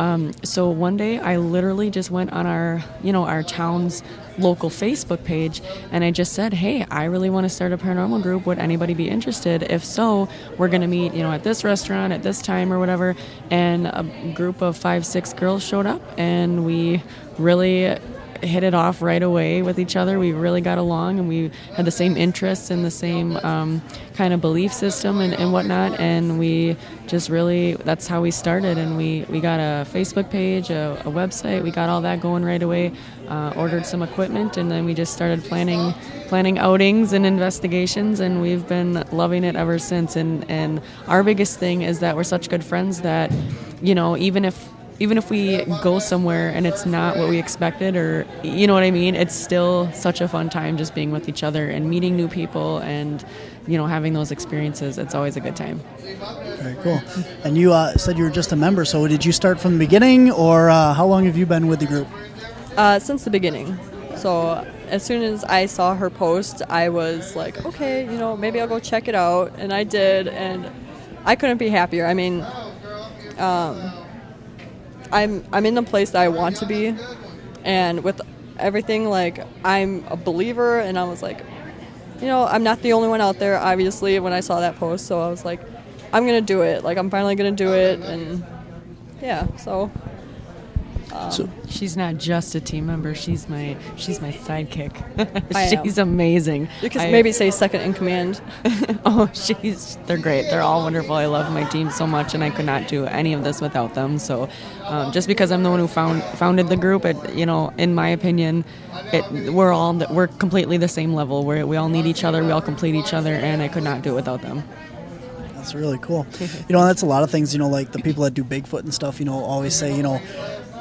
Um, so one day, I literally just went on our, you know, our town's local Facebook page, and I just said, "Hey, I really want to start a paranormal group. Would anybody be interested? If so, we're gonna meet, you know, at this restaurant at this time or whatever." And a group of five, six girls showed up, and we really hit it off right away with each other. We really got along, and we had the same interests and the same um, kind of belief system and, and whatnot. And we just really that's how we started. And we we got a Facebook page, a, a website. We got all that going right away. Uh, ordered some equipment, and then we just started planning planning outings and investigations. And we've been loving it ever since. And and our biggest thing is that we're such good friends that you know even if even if we go somewhere and it's not what we expected or you know what I mean, it's still such a fun time just being with each other and meeting new people and you know, having those experiences, it's always a good time. Very cool. And you uh, said you were just a member, so did you start from the beginning, or uh, how long have you been with the group? Uh, since the beginning. So as soon as I saw her post, I was like, okay, you know, maybe I'll go check it out, and I did, and I couldn't be happier. I mean, um, I'm I'm in the place that I want to be, and with everything, like I'm a believer, and I was like, you know, I'm not the only one out there. Obviously, when I saw that post, so I was like, I'm gonna do it. Like I'm finally gonna do it, and yeah, so. Um, So- She's not just a team member. She's my she's my sidekick. She's amazing. you could I- maybe say second in command. oh, she's they're great. They're all wonderful. I love my team so much, and I could not do any of this without them. So, um, just because I'm the one who found founded the group, it you know, in my opinion, it we're all we're completely the same level. We we all need each other. We all complete each other, and I could not do it without them. That's really cool. You know, that's a lot of things. You know, like the people that do Bigfoot and stuff. You know, always say, you know,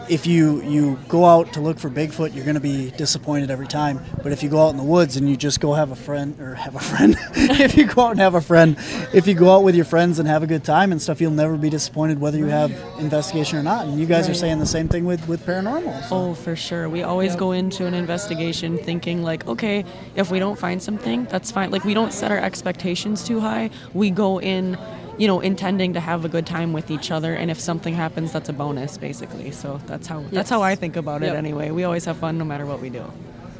if you you go out to look for Bigfoot, you're going to be disappointed every time. But if you go out in the woods and you just go have a friend or have a friend, if you go out and have a friend, if you go out with your friends and have a good time and stuff, you'll never be disappointed whether you have investigation or not. And you guys are saying the same thing with with paranormal. So. Oh, for sure. We always go into an investigation thinking like, okay, if we don't find something, that's fine. Like we don't set our expectations too high. We go in, you know, intending to have a good time with each other, and if something happens, that's a bonus, basically. So that's how that's how I think about it. Yep. Anyway, we always have fun no matter what we do.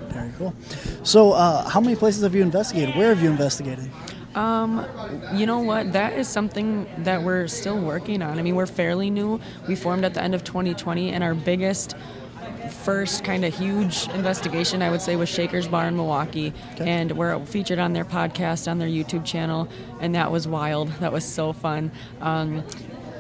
Very cool. So, uh, how many places have you investigated? Where have you investigated? Um, you know what? That is something that we're still working on. I mean, we're fairly new. We formed at the end of 2020, and our biggest first kind of huge investigation I would say was Shaker's Bar in Milwaukee, and we're featured on their podcast on their YouTube channel, and that was wild. That was so fun. Um,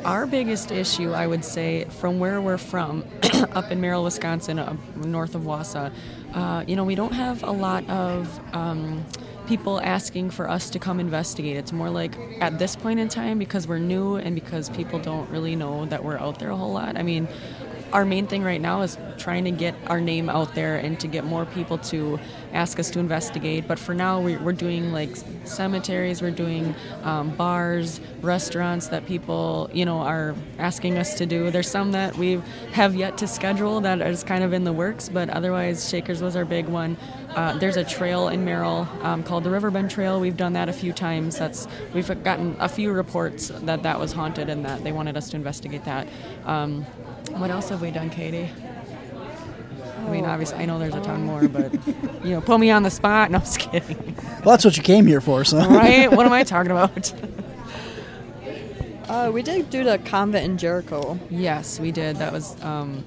our biggest issue, I would say, from where we're from, up in Merrill, Wisconsin, uh, north of Wausau, uh, you know, we don't have a lot of um, people asking for us to come investigate. It's more like at this point in time, because we're new and because people don't really know that we're out there a whole lot. I mean, our main thing right now is trying to get our name out there and to get more people to ask us to investigate. But for now, we, we're doing like cemeteries, we're doing um, bars, restaurants that people, you know, are asking us to do. There's some that we have yet to schedule that is kind of in the works, but otherwise, Shakers was our big one. Uh, there's a trail in Merrill um, called the Riverbend Trail. We've done that a few times. That's we've gotten a few reports that that was haunted and that they wanted us to investigate that. Um, what else have we done, Katie? I mean, obviously, I know there's a ton more, but you know, put me on the spot. No, I'm just kidding. Well, that's what you came here for, so. Right? What am I talking about? Uh, we did do the convent in Jericho. yes, we did. That was, um,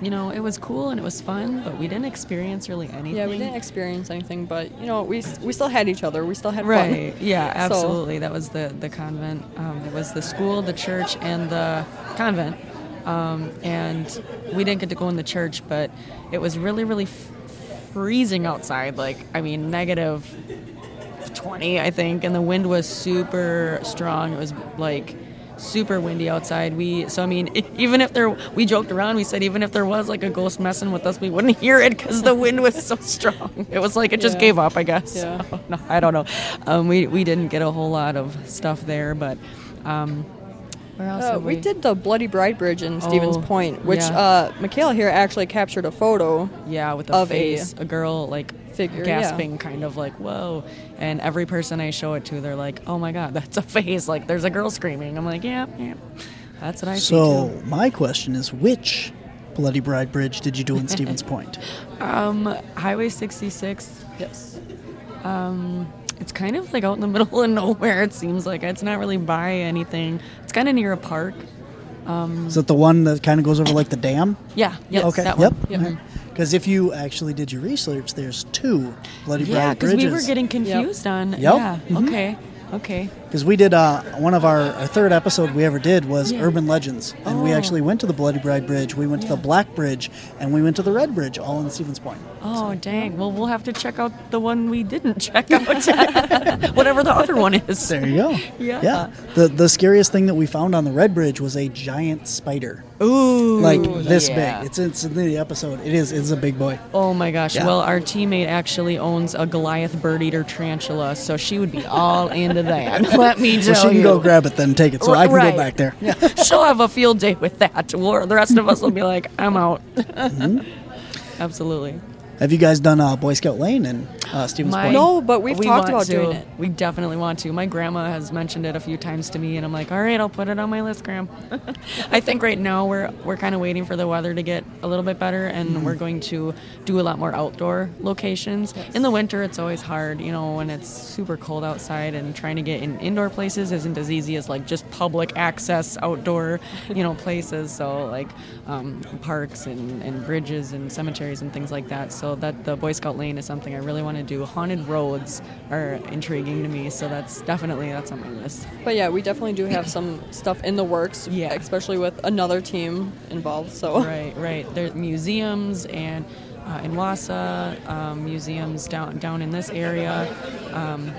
you know, it was cool and it was fun, but we didn't experience really anything. Yeah, we didn't experience anything, but you know, we we still had each other. We still had Right. fun. Yeah, So- absolutely. That was the the convent. Um, it was the school, the church, and the convent. Um, and we didn't get to go in the church, but it was really, really f- freezing outside. Like, I mean, negative 20, I think, and the wind was super strong. It was like super windy outside. We so I mean, it, even if there we joked around, we said even if there was like a ghost messing with us, we wouldn't hear it because the wind was so strong. It was like it just Yeah. gave up, I guess. Yeah. no, I don't know. Um, we we didn't get a whole lot of stuff there, but um, where else? Uh, have we did the Bloody Bride Bridge in Stevens Oh, Point, which yeah. uh, Mikala here actually captured a photo. Yeah, with the of a face, a, girl like figure, yeah. gasping, kind of like whoa. And every person I show it to, they're like, "Oh my god, that's a face! Like there's a girl screaming." I'm like, "Yeah, yeah, that's what I So, see my question is which Bloody Bride Bridge did you do in Stevens Point? Um, Highway 66. Yes. Um, it's kind of like out in the middle of nowhere. It seems like it's not really by anything. It's kind of near a park. Is it the one that kind of goes over like the dam? Yeah. Yes, okay. That yep. One. Because if you actually did your research, there's two Bloody Yeah, Bride because we were getting confused on. Yep. Yeah. Mhm. Okay. Okay. Because we did uh, one of our, our third episode we ever did was Yeah. urban legends, and we Oh. actually went to the Bloody Bride Bridge, we went to the Black Bridge, and we went to the Red Bridge, all in Stevens Point. Oh dang! Well, we'll have to check out the one we didn't check out. Whatever the other one is. There you go. Yeah. Yeah. The the scariest thing that we found on the Red Bridge was a giant spider, Ooh. like this yeah. big. It's it's in the episode. It is it's a big boy. Oh my gosh. Yeah. Well, our teammate actually owns a Goliath bird eater tarantula, so she would be all into that. Let me tell So she can you. go grab it then take it. So I can Right. go back there. Yeah. She'll have a field day with that. We'll- the rest of us will be like, I'm out. Mm-hmm. Absolutely. Have you guys done uh, Boy Scout Lane in uh, Stevens My- Point? No, but we've We talked about to. doing it. We definitely want to. My grandma has mentioned it a few times to me, and I'm like, all right, I'll put it on my list, Gram. I think right now we're we're kind of waiting for the weather to get a little bit better, and Mm-hmm. we're going to do a lot more outdoor locations. In the winter, it's always hard, you know, when it's super cold outside, and trying to get in indoor places isn't as easy as like just public access outdoor, you know, places. So like um, parks and, and bridges and cemeteries and things like that. So that the Boy Scout Lane is something I really want to do. Haunted roads are intriguing to me, so that's definitely that's on my list. But yeah, we definitely do have some stuff in the works. Yeah. Especially with another team involved. So Right, right. There's museums and uh, in Wausau, um, museums down down in this area. Um,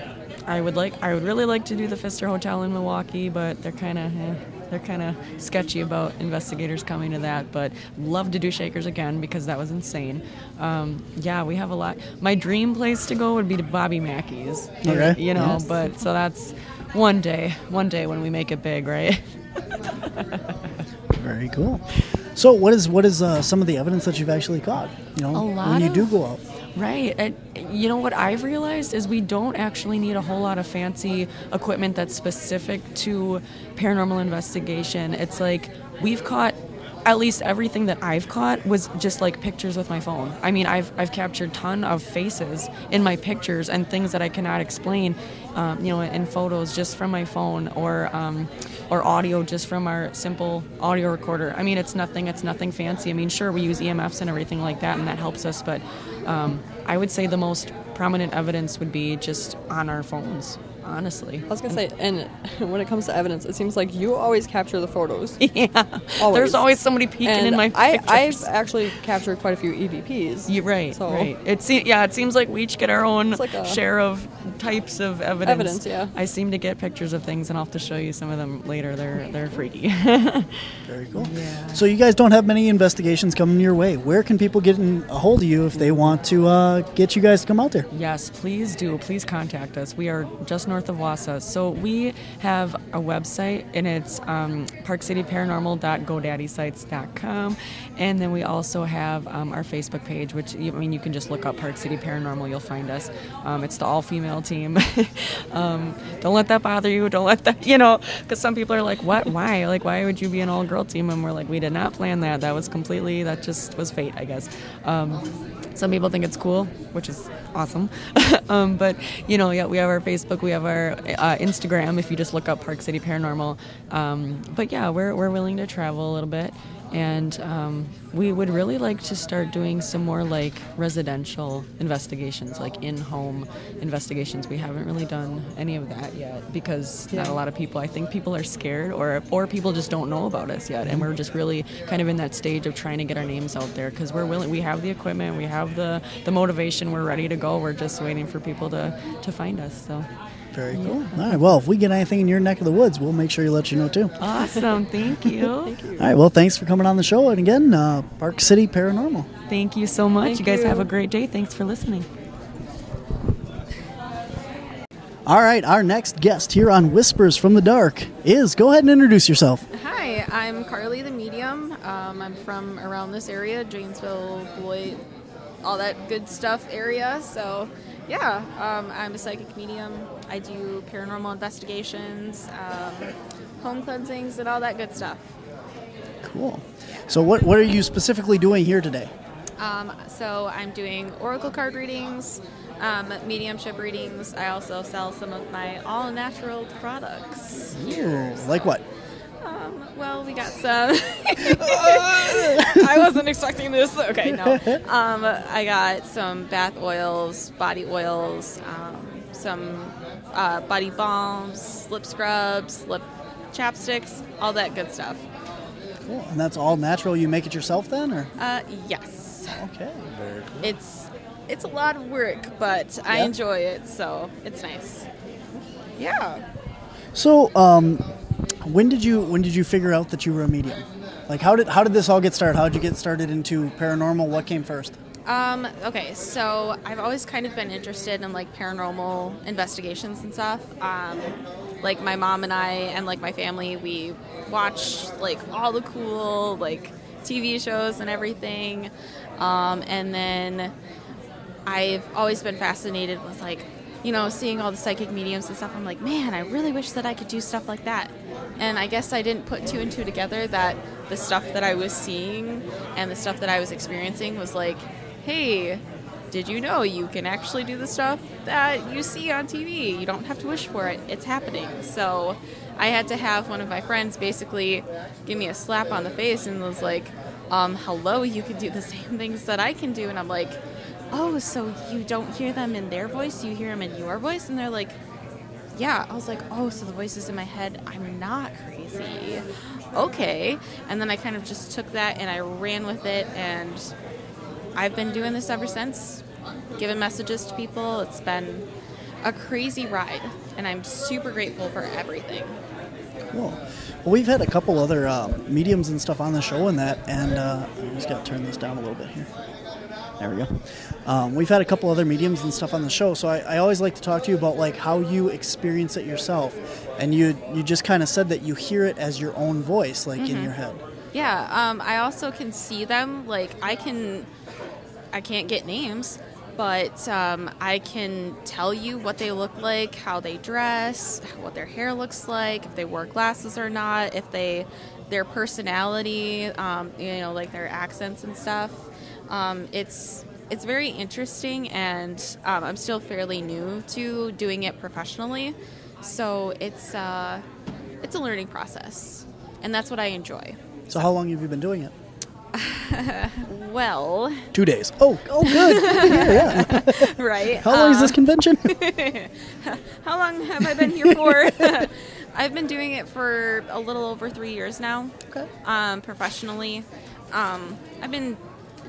I would like, I would really like to do the Pfister Hotel in Milwaukee, but they're kind of. Eh, they're kind of sketchy about investigators coming to that, but love to do Shakers again because that was insane. Um, yeah, we have a lot. My dream place to go would be to Bobby Mackey's. you- Okay. You know, Yes. but so that's one day, one day when we make it big, right? Very cool. So, what is what is uh, some of the evidence that you've actually caught? You know, A lot when you do go out. Right. And you know what I've realized is we don't actually need a whole lot of fancy equipment that's specific to paranormal investigation. It's like we've caught at least everything that I've caught was just like pictures with my phone. I mean, I've, I've captured ton of faces in my pictures and things that I cannot explain, um, you know, in photos just from my phone or um, or audio just from our simple audio recorder. I mean, it's nothing. It's nothing fancy. I mean, sure, we use EMFs and everything like that, and that helps us. But um, I would say the most prominent evidence would be just on our phones. Honestly. I was gonna say, and when it comes to evidence, it seems like you always capture the photos. Yeah. Always. There's always somebody peeking and in my I, pictures. I've actually captured quite a few EVPs. You're right, So- right. It se- yeah, it seems like we each get our own like share of types of evidence. Evidence, yeah. I seem to get pictures of things, and I'll have to show you some of them later. They're they're freaky. Very cool. So, you guys don't have many investigations coming your way. Where can people get in a hold of you if they want to uh, get you guys to come out there? Yes, please do. Please contact us. We are just north of Wausau. So we have a website, and it's um, parkcityparanormal.godaddysites.com. And then we also have um, our Facebook page, which, I mean, you can just look up Park City Paranormal. You'll find us. Um, it's the all-female team. um, don't let that bother you. Don't let that, you know, because some people are like, what? Why? Like, why would you be an all-girl team? And we're like, we did not plan that. That was completely, that just was fate, I guess. Some people think it's cool, which is awesome. um, but you know, yeah, we have our Facebook, we have our uh, Instagram. If you just look up Park City Paranormal, um, but yeah, we're we're willing to travel a little bit, and um, we would really like to start doing some more like residential investigations, like in-home investigations. We haven't really done any of that yet because not a lot of people. I think people are scared, or or people just don't know about us yet, and we're just really kind of in that stage of trying to get our names out there because we're willing. We have the equipment, we have the the motivation. We're ready to go. We're just waiting for people to to find us. So Very cool. All right. Well, if we get anything in your neck of the woods, we'll make sure to let you know too. awesome! Thank you. Thank you. All right. Well, thanks for coming on the show. And again, uh, Park City Paranormal. Thank you so much. Thank you guys have a great day. Thanks for listening. All right. Our next guest here on Whispers from the Dark is go ahead and introduce yourself. Hi, I'm Karlie the Medium. Um, I'm from around this area, Janesville, Beloit, all that good stuff area. So, yeah, um, I'm a psychic medium. I do paranormal investigations, um, home cleansings, and all that good stuff. Cool. So, what what are you specifically doing here today? Um, so, I'm doing oracle card readings, um, mediumship readings. I also sell some of my all natural products. Ooh, like what? Um, well, we got some. I wasn't expecting this. Okay, no. Um, I got some bath oils, body oils, um, some uh, body balms, lip scrubs, lip chapsticks, all that good stuff. Cool. And that's all natural. You make it yourself then, or Uh, yes, okay? Very cool. it's it's a lot of work, but I enjoy it, so it's nice. Yeah. So, um, when did you when did you figure out that you were a medium? Like, how did how did this all get started? How did you get started into paranormal? What came first? Um, okay, so I've always kind of been interested in like paranormal investigations and stuff. Um, like my mom and I and like my family, we watch like all the cool like TV shows and everything. Um, and then I've always been fascinated with like, you know, seeing all the psychic mediums and stuff. I'm like, man, I really wish that I could do stuff like that. And I guess I didn't put two and two together that the stuff that I was seeing and the stuff that I was experiencing was like, hey, did you know you can actually do the stuff that you see on TV? You don't have to wish for it, it's happening. So I had to have one of my friends basically give me a slap on the face and was like, um, hello, you can do the same things that I can do. And I'm like, oh, so you don't hear them in their voice, you hear them in your voice? And they're like, yeah. I was like, oh, so the voices in my head, I'm not crazy. Okay. And then I kind of just took that and I ran with it. And I've been doing this ever since, giving messages to people. It's been a crazy ride. And I'm super grateful for everything. Cool. Well, we've had a couple other uh, mediums and stuff on the show and that, and uh, I just got to turn this down a little bit here. There we go. Um, we've had a couple other mediums and stuff on the show, so I, I always like to talk to you about like how you experience it yourself. And you you just kind of said that you hear it as your own voice, like in your head. Yeah, um, I also can see them. Like I can, I can't get names, but um, I can tell you what they look like, how they dress, what their hair looks like, if they wear glasses or not, if they, their personality, um, you know, like their accents and stuff. Um, it's it's very interesting, and um, I'm still fairly new to doing it professionally, so it's uh, it's a learning process, and that's what I enjoy. So how long have you been doing it? Well, Two days. Oh, oh, good. yeah, yeah. right. How long is this um, convention? How long have I been here for? I've been doing it for a little over three years now. Okay. Um, professionally, um, I've been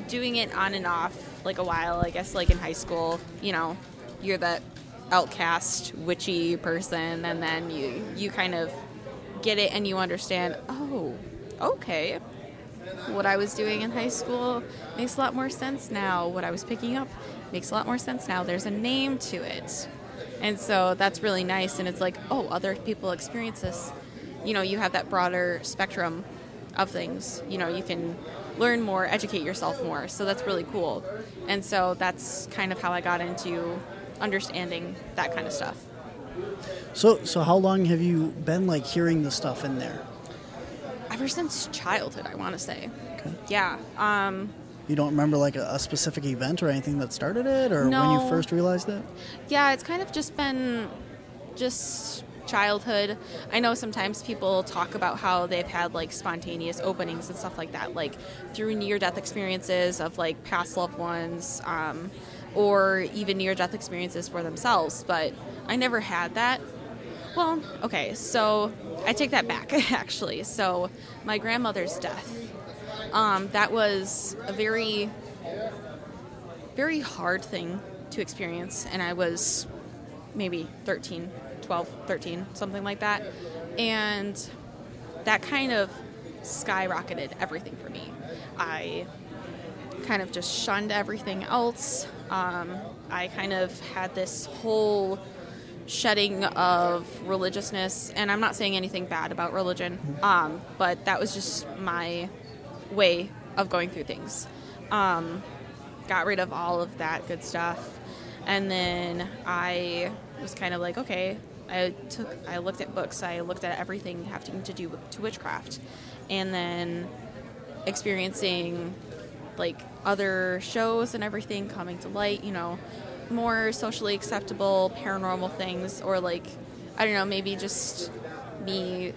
doing it on and off like a while. I guess like in high school, you know, you're that outcast witchy person, and then you you kind of get it and you understand. Oh, okay. What I was doing in high school makes a lot more sense now. What I was picking up makes a lot more sense now. There's a name to it. And so that's really nice. And it's like, oh, other people experience this. You know, you have that broader spectrum of things. You know, you can learn more, educate yourself more. So that's really cool. And so that's kind of how I got into understanding that kind of stuff. so, so how long have you been like hearing the stuff in there? Ever since childhood, I want to say. Okay. Yeah. Um, You don't remember like a, a specific event or anything that started it, or when you first realized it? Yeah, it's kind of just been just childhood. I know sometimes people talk about how they've had like spontaneous openings and stuff like that, like through near death experiences of like past loved ones, um, or even near death experiences for themselves. But I never had that. Well, okay, so I take that back actually. So my grandmother's death, um, that was a very very hard thing to experience and i was maybe 13 12 13 something like that. And that kind of skyrocketed everything for me. I kind of just shunned everything else. Um, i kind of had this whole shedding of religiousness and i'm not saying anything bad about religion um, but that was just my way of going through things. Um, got rid of all of that good stuff and then i was kind of like okay i took i looked at books i looked at everything having to do with to witchcraft and then experiencing like other shows and everything coming to light you know more socially acceptable paranormal things or like i don't know maybe just me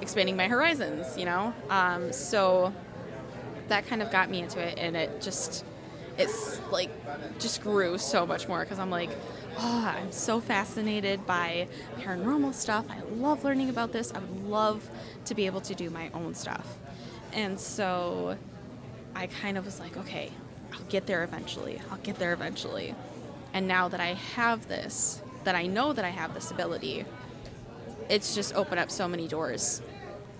expanding my horizons you know um, so that kind of got me into it and it just it's like just grew so much more because I'm like, oh, I'm so fascinated by paranormal stuff. I love learning about this. I would love to be able to do my own stuff. And so I kind of was like, okay, I'll get there eventually. I'll get there eventually. And now that I have this, that I know that I have this ability, it's just opened up so many doors.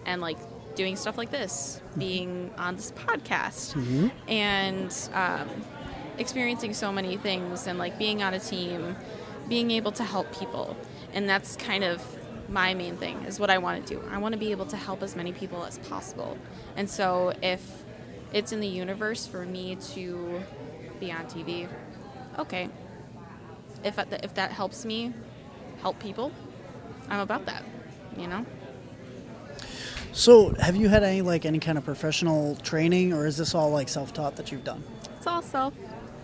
And like doing stuff like this, being on this podcast, and um, experiencing so many things, and like being on a team, being able to help people. And that's kind of my main thing is what I want to do. I want to be able to help as many people as possible. And so if it's in the universe for me to be on TV, okay. If that, if that helps me help people, I'm about that, you know? So, have you had any like any kind of professional training, or is this all like self-taught that you've done? It's all self.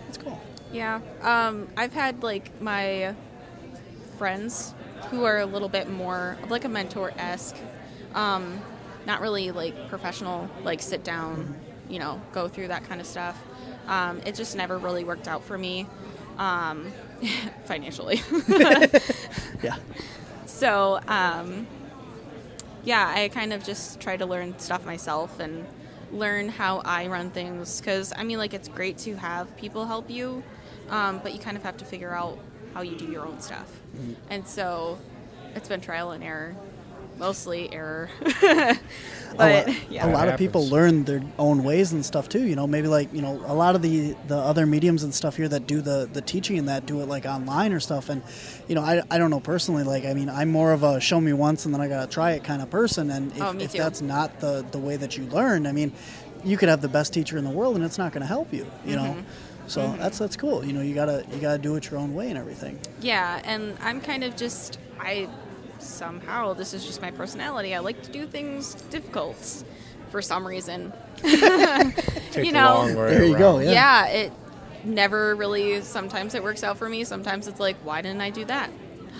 That's cool. Yeah. Um, I've had like my friends who are a little bit more of like a mentor esque. Um, not really like professional, like sit down, you know, go through that kind of stuff. Um, it just never really worked out for me um, financially. Yeah. So, um, yeah, I kind of just try to learn stuff myself and learn how I run things. Because, I mean, like, it's great to have people help you, um, but you kind of have to figure out how you do your own stuff. And so, it's been trial and error, mostly error. but, a, yeah. a lot of people learn their own ways and stuff too. You know, maybe like you know a lot of the the other mediums and stuff here that do the the teaching and that do it like online or stuff. And you know, I, I don't know personally. Like, I mean, I'm more of a show me once and then I gotta try it kind of person. And if, Oh, if that's not the the way that you learn, I mean, you could have the best teacher in the world and it's not going to help you. You know. Mm-hmm. So that's that's cool. You know, you gotta you gotta do it your own way and everything. Yeah, and I'm kind of just I somehow this is just my personality. I like to do things difficult for some reason. You know- There you go. Yeah. Yeah. it never really sometimes it works out for me. Sometimes it's like, why didn't I do that?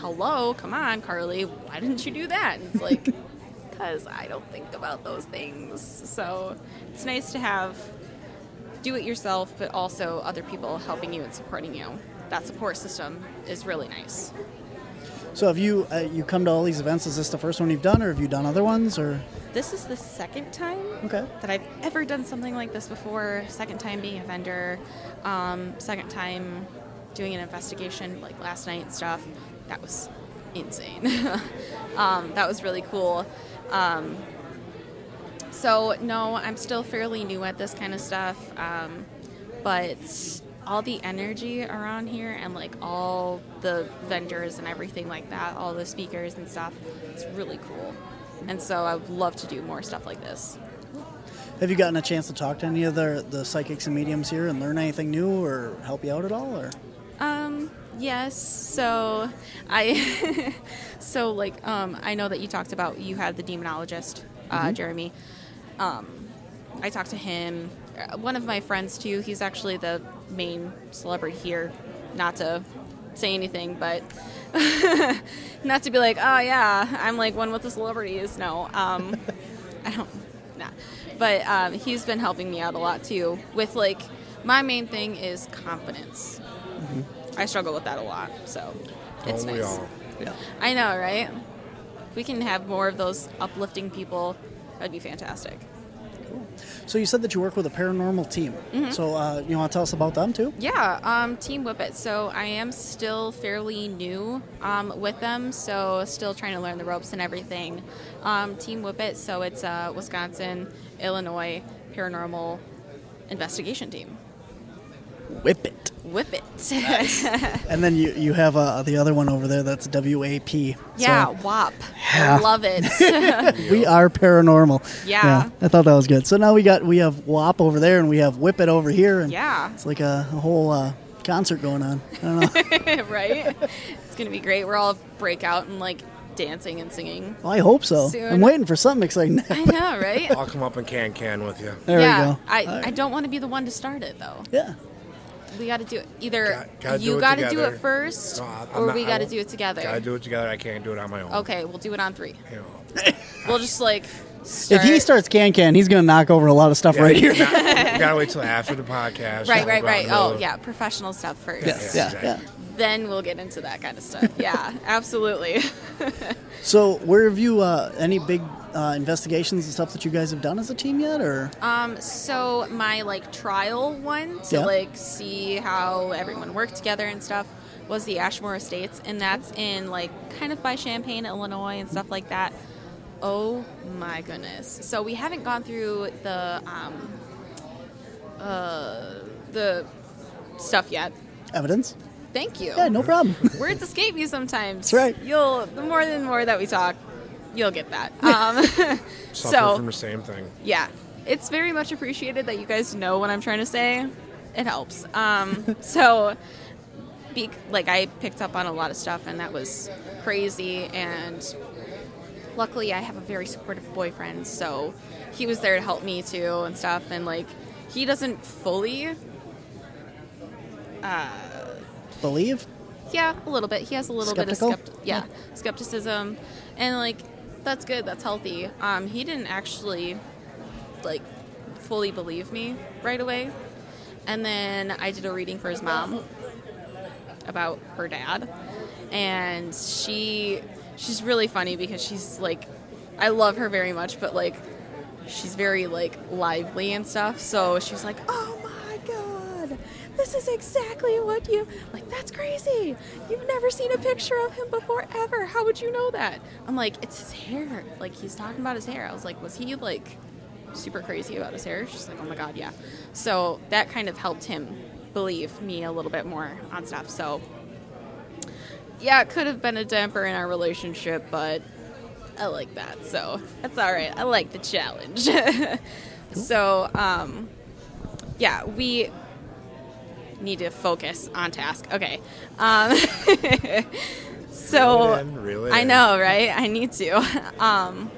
Hello, come on, Karlie, why didn't you do that? And it's like because I don't think about those things. So it's nice to have do it yourself, but also other people helping you and supporting you. That support system is really nice. So have you uh, you come to all these events? Is this the first one you've done, or have you done other ones? Or This is the second time okay, that I've ever done something like this before. Second time being a vendor, um, second time doing an investigation like last night and stuff. That was insane. um, that was really cool. Um, so no, I'm still fairly new at this kind of stuff, um, but all the energy around here and like all the vendors and everything like that, all the speakers and stuff, it's really cool. And so I would love to do more stuff like this. have you gotten a chance to talk to any of the the psychics and mediums here and learn anything new, or help you out at all? Or Um, yes. So I, so like, um, I know that you talked about you had the demonologist, uh, Jeremy. Um, I talked to him. Uh, One of my friends too. He's actually the main celebrity here. Not to say anything, but not to be like, oh yeah, I'm like one with the celebrities. No, um, I don't. Nah. But um, he's been helping me out a lot too. With like, my main thing is confidence. I struggle with that a lot. So it's Don't we nice. all? yeah, I know, right? If we can have more of those uplifting people, that'd be fantastic. So you said that you work with a paranormal team. So uh, you want to tell us about them too? Yeah, um, Team Whippet. So I am still fairly new um, with them, so still trying to learn the ropes and everything. Um, Team Whippet, so it's a Wisconsin, Illinois paranormal investigation team. Whip it. Whip it. And then you you have uh, the other one over there. That's WAP. yeah, So WAP. Yeah. I love it. we are paranormal. Yeah. I thought that was good. So now we got we have WAP over there and we have Whip it over here, and yeah. it's like a, a whole uh, concert going on. I don't know. right? It's gonna be great. We're all break out and like dancing and singing. well, I hope so. Soon. I'm waiting for something exciting. I know, right? I'll come up and can can with you. there yeah, we go. I, All right. I don't want to be the one to start it though. yeah. We got to do it. Either Got- gotta you got to do it first, No, or not- we got to do it together. Gotta do it together. I can't do it on my own. Okay, we'll do it on three. You know, We'll just like If he starts can can, he's going to knock over a lot of stuff Yeah, right here. gotta- you gotta wait till after the podcast. Right, right, right. Oh, yeah, professional stuff first. Yeah, yeah, exactly. yeah. Then we'll get into that kind of stuff. Yeah, absolutely. So, where have you uh, any big uh, investigations and stuff that you guys have done as a team yet, or Um, so my like trial one to Yeah. like see how everyone worked together and stuff was the Ashmore Estates, and that's in like kind of by Champaign, Illinois, and stuff like that. Oh my goodness! So we haven't gone through the um, uh, the stuff yet. evidence? Thank you. Yeah, no problem. Words escape me sometimes. That's right. You'll the more and more that we talk, you'll get that. Um, so from the same thing. yeah, it's very much appreciated that you guys know what I'm trying to say. It helps. Um, so, be, like, I picked up on a lot of stuff, and that was crazy. And luckily, I have a very supportive boyfriend, so he was there to help me too and stuff. And like, he doesn't fully. Believe? Yeah, a little bit. He has a little Skeptical? bit of skept- yeah, skepticism, and like that's good. That's healthy. Um, he didn't actually like fully believe me right away, and then I did a reading for his mom about her dad, and she she's really funny because she's like I love her very much, but like she's very like lively and stuff. So she was like, "Oh this is exactly what you like. That's crazy. You've never seen a picture of him before ever. How would you know that?" I'm like, "It's his hair. Like he's talking about his hair." I was like, "Was he like super crazy about his hair?" She's like, "Oh my god, yeah." So that kind of helped him believe me a little bit more on stuff. So yeah, it could have been a damper in our relationship, but I like that, so that's all right. I like the challenge. so, um, yeah, we need to focus on task. Okay. Um, so Reel in, reel I in. know, right? I need to. Um,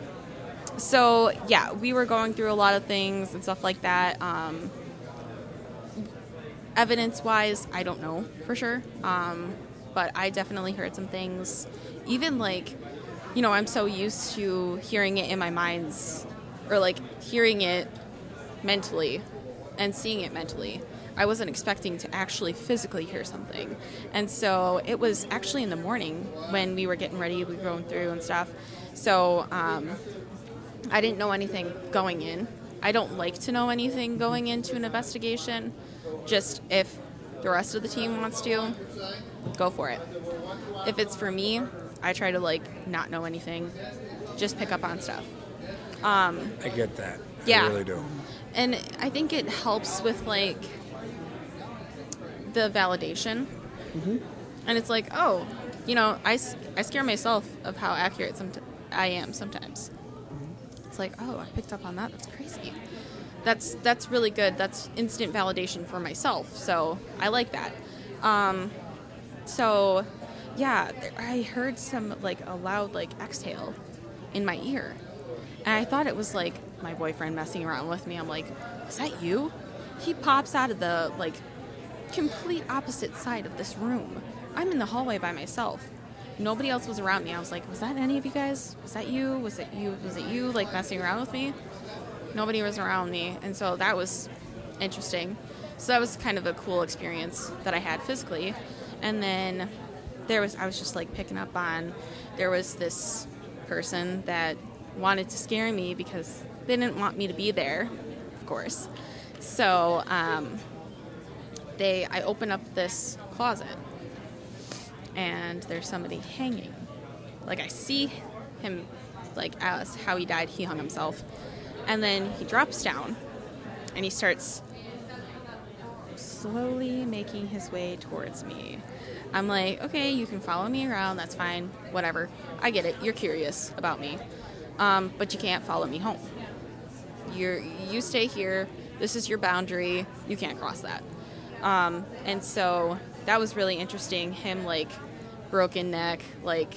so yeah, we were going through a lot of things and stuff like that. Um, evidence wise, I don't know for sure. Um, but I definitely heard some things. Even like, you know, I'm so used to hearing it in my mind's, or like hearing it mentally and seeing it mentally. I wasn't expecting to actually physically hear something. And so it was actually in the morning when we were getting ready, we were going through and stuff. So um, I didn't know anything going in. I don't like to know anything going into an investigation. Just if the rest of the team wants to, go for it. If it's for me, I try to like not know anything, just pick up on stuff. I get that. Yeah. I really do. And I think it helps with like the validation. And it's like, oh, you know, I, I scare myself of how accurate some I am sometimes. It's like, oh, I picked up on that. That's crazy. That's that's really good. That's instant validation for myself. So I like that. Um, so yeah, I heard some like a loud like exhale in my ear, and I thought it was like my boyfriend messing around with me. I'm like, is that you? He pops out of the like complete opposite side of this room. I'm in the hallway by myself. Nobody else was around me. I was like, was that any of you guys? Was that you? Was it you? Was it you like messing around with me? Nobody was around me, and so that was interesting. So that was kind of a cool experience that I had physically. And then there was I was just like picking up on there was this person that wanted to scare me because they didn't want me to be there, of course. So um, they I open up this closet and there's somebody hanging. Like I see him like as how he died, he hung himself. And then he drops down and he starts slowly making his way towards me. I'm like, okay, you can follow me around, that's fine, whatever. I get it, you're curious about me. Um, but you can't follow me home. You're you stay here, this is your boundary, you can't cross that. Um, and so that was really interesting. Him like broken neck, like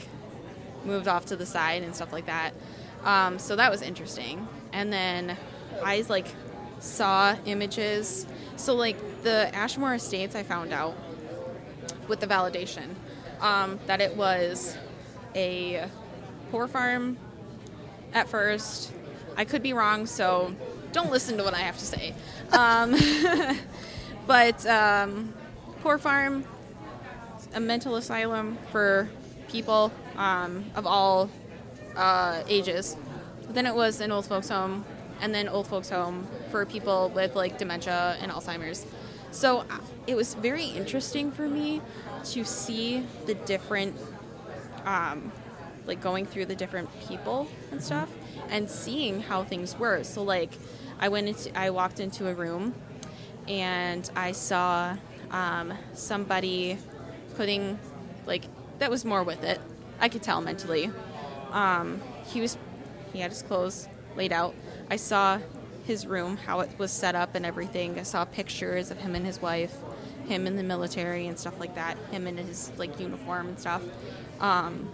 moved off to the side and stuff like that. Um, so that was interesting. And then I like saw images. So like the Ashmore Estates, I found out with the validation um, that it was a poor farm at first. I could be wrong, so don't listen to what I have to say. Um, but um, Poor Farm, a mental asylum for people um, of all uh, ages. Then it was an old folks home, and then old folks home for people with like dementia and Alzheimer's. So uh, it was very interesting for me to see the different, um, like going through the different people and stuff, and seeing how things were. So like, I went into, I walked into a room, and I saw um, somebody putting, like, that was more with it. I could tell mentally. Um, he was, he had his clothes laid out. I saw his room, how it was set up and everything. I saw pictures of him and his wife, him in the military and stuff like that, him in his like uniform and stuff. Um,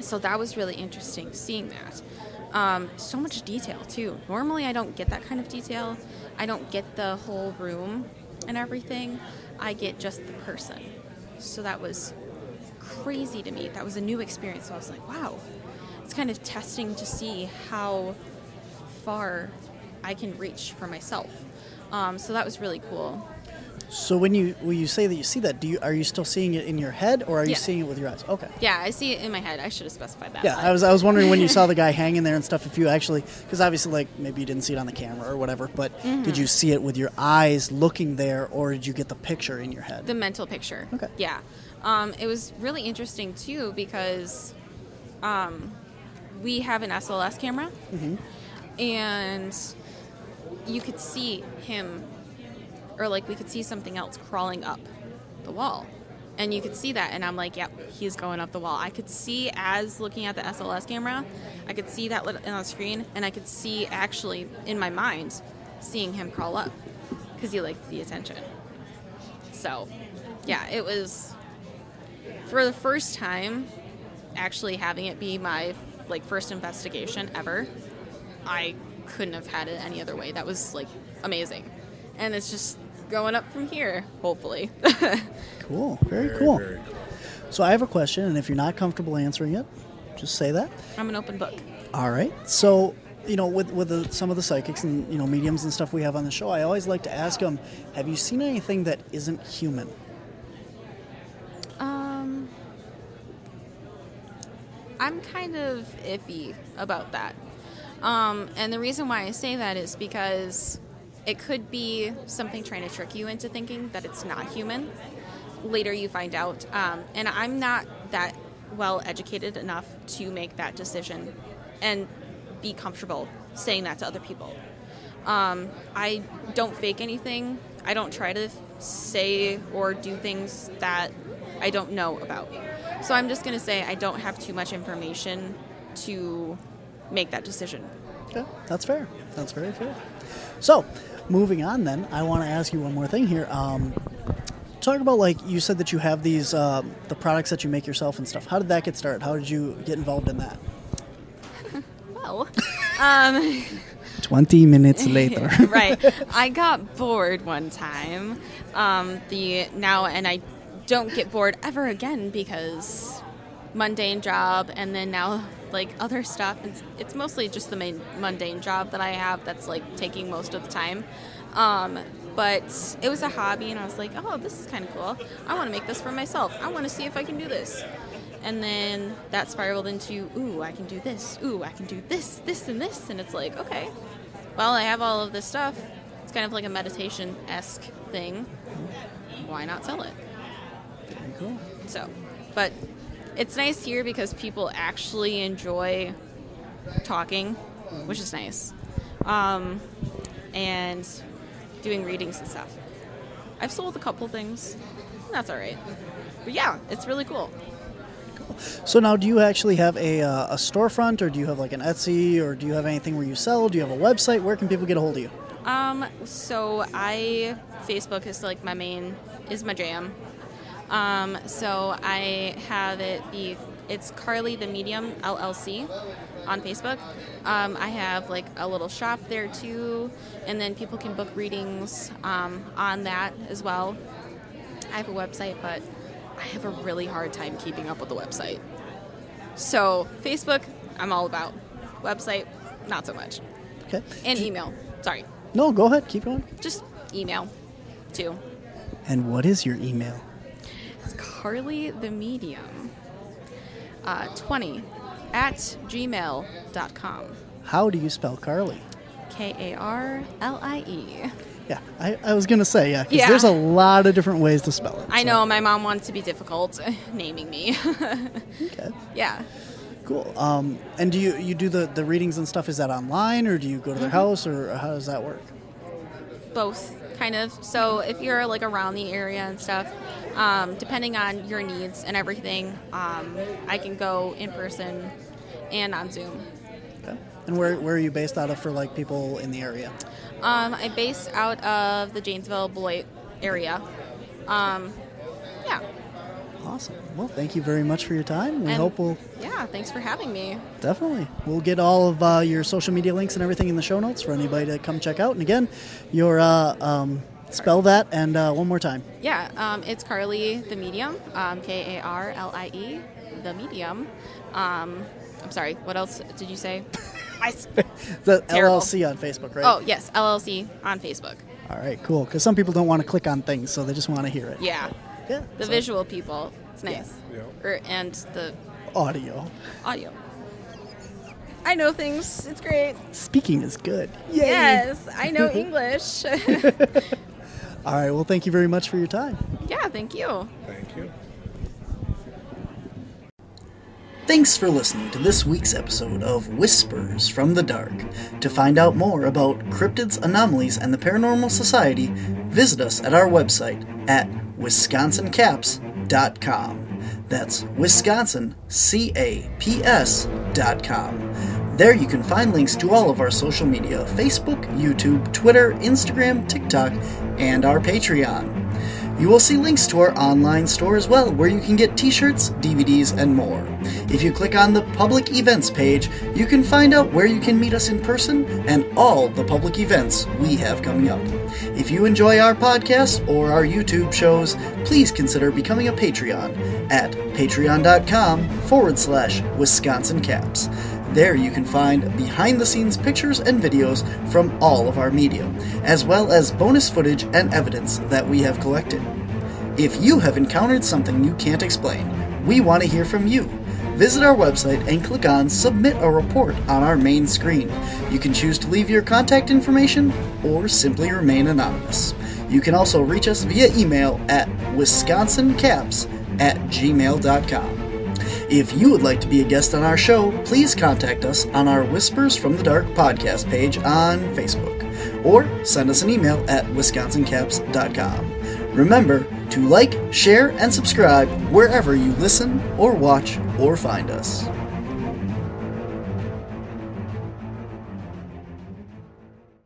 so that was really interesting seeing that. Um, so much detail too. Normally, I don't get that kind of detail. I don't get the whole room and everything. I get just the person. So that was crazy to me. That was a new experience. So I was like, wow. It's kind of testing to see how far I can reach for myself. Um, so that was really cool. So when you when you say that you see that, do you are you still seeing it in your head or are you Yeah. seeing it with your eyes? Okay. Yeah, I see it in my head. I should have specified that. Yeah, but- I was I was wondering when you saw the guy hanging there and stuff if you actually because obviously like maybe you didn't see it on the camera or whatever, but Mm-hmm. did you see it with your eyes looking there or did you get the picture in your head? the mental picture. Okay. Yeah. Um, it was really interesting too because um, we have an SLS camera, and you could see him, or like we could see something else crawling up the wall. And you could see that, and I'm like, yep, he's going up the wall. I could see as looking at the SLS camera, I could see that on the screen, and I could see actually in my mind seeing him crawl up because he liked the attention. So, yeah, it was for the first time actually having it be my like first investigation ever. I couldn't have had it any other way. That was like amazing. And it's just going up from here, hopefully. Cool. Very, Very, cool. very cool. So I have a question and if you're not comfortable answering it, just say that. I'm an open book. All right. So, you know, with with the, some of the psychics and you know mediums and stuff we have on the show, I always like to ask them, have you seen anything that isn't human? Um, I'm kind of iffy about that. Um, and the reason why I say that is because it could be something trying to trick you into thinking that it's not human. Later, you find out. Um, and I'm not that well educated enough to make that decision and be comfortable saying that to other people. Um, I don't fake anything. I don't try to say or do things that I don't know about. So I'm just going to say I don't have too much information to make that decision. Okay, that's fair. That's very fair. So, moving on, then I want to ask you one more thing here. Um, talk about like you said that you have these uh, the products that you make yourself and stuff. How did that get started? How did you get involved in that? Well, um, Twenty minutes later. right. I got bored one time. Um, the now, and I don't get bored ever again because mundane job, and then now like other stuff. It's, it's mostly just the main mundane job that I have that's like taking most of the time. Um, but it was a hobby, and I was like, oh, this is kind of cool. I want to make this for myself. I want to see if I can do this. And then that spiraled into, ooh, I can do this. Ooh, I can do this, this, and this. And it's like, okay, well, I have all of this stuff. It's kind of like a meditation esque thing. Why not sell it? Cool. So, but it's nice here because people actually enjoy talking, which is nice. Um, and doing readings and stuff. I've sold a couple things. That's all right. But yeah, it's really cool. So now, do you actually have a, uh, a storefront, or do you have like an Etsy, or do you have anything where you sell? Do you have a website? Where can people get a hold of you? Um, so I Facebook is like my main is my jam. Um, so I have it be it's Karlie the Medium LLC on Facebook. Um, I have like a little shop there too, and then people can book readings um, on that as well. I have a website, but I have a really hard time keeping up with the website. So Facebook, I'm all about. Website, not so much. Okay. And email. Sorry. No, go ahead. Keep going. Just email too. And what is your email? It's Karlie the Medium. Uh, 20 at gmail.com. How do you spell Karlie? K A R L I E. Yeah, I, I was gonna say yeah, 'cause Yeah. there's a lot of different ways to spell it. I so- know my mom wanted to be difficult naming me. Okay, yeah. cool. Um, and do you you do the the readings and stuff? Is that online or do you go to their Mm-hmm. house or how does that work? both kind of so if you're like around the area and stuff um, depending on your needs and everything um, i can go in person and on zoom Okay. And where where are you based out of for like people in the area? um, i base out of the janesville beloit area um, yeah Awesome. Well, thank you very much for your time. We And- hope we'll yeah thanks for having me definitely we'll get all of uh, your social media links and everything in the show notes for anybody to come check out. And again, your uh, um, spell that and uh, one more time. yeah um, it's karlie the medium um, k-a-r-l-i-e the medium um, i'm sorry what else did you say The Terrible. LLC on Facebook, right? oh yes llc on facebook All right, cool. Because some people don't want to click on things, so they just want to hear it. yeah Yeah. the so- visual people. It's nice. Or, and the audio. audio. I know things. It's great. Speaking is good. Yay. Yes, I know English. All right. Well, thank you very much for your time. yeah, thank you. Thank you. Thanks for listening to this week's episode of Whispers from the Dark. To find out more about cryptids, anomalies, and the Paranormal Society, visit us at our website at wisconsincaps.com. That's Wisconsin, C A P S dot com. There you can find links to all of our social media Facebook, YouTube, Twitter, Instagram, TikTok, and our Patreon. You will see links to our online store as well, where you can get t shirts, DVDs, and more. If you click on the public events page, you can find out where you can meet us in person and all the public events we have coming up. If you enjoy our podcast or our YouTube shows, please consider becoming a Patreon at patreon.com forward slash Wisconsin Caps. There you can find behind the scenes pictures and videos from all of our media, as well as bonus footage and evidence that we have collected. If you have encountered something you can't explain, we want to hear from you. Visit our website and click on Submit a Report on our main screen. You can choose to leave your contact information or simply remain anonymous. You can also reach us via email at wisconsincaps at gmail.com. If you would like to be a guest on our show, please contact us on our Whispers from the Dark podcast page on Facebook or send us an email at wisconsincaps.com. Remember to like, share, and subscribe wherever you listen or watch or find us.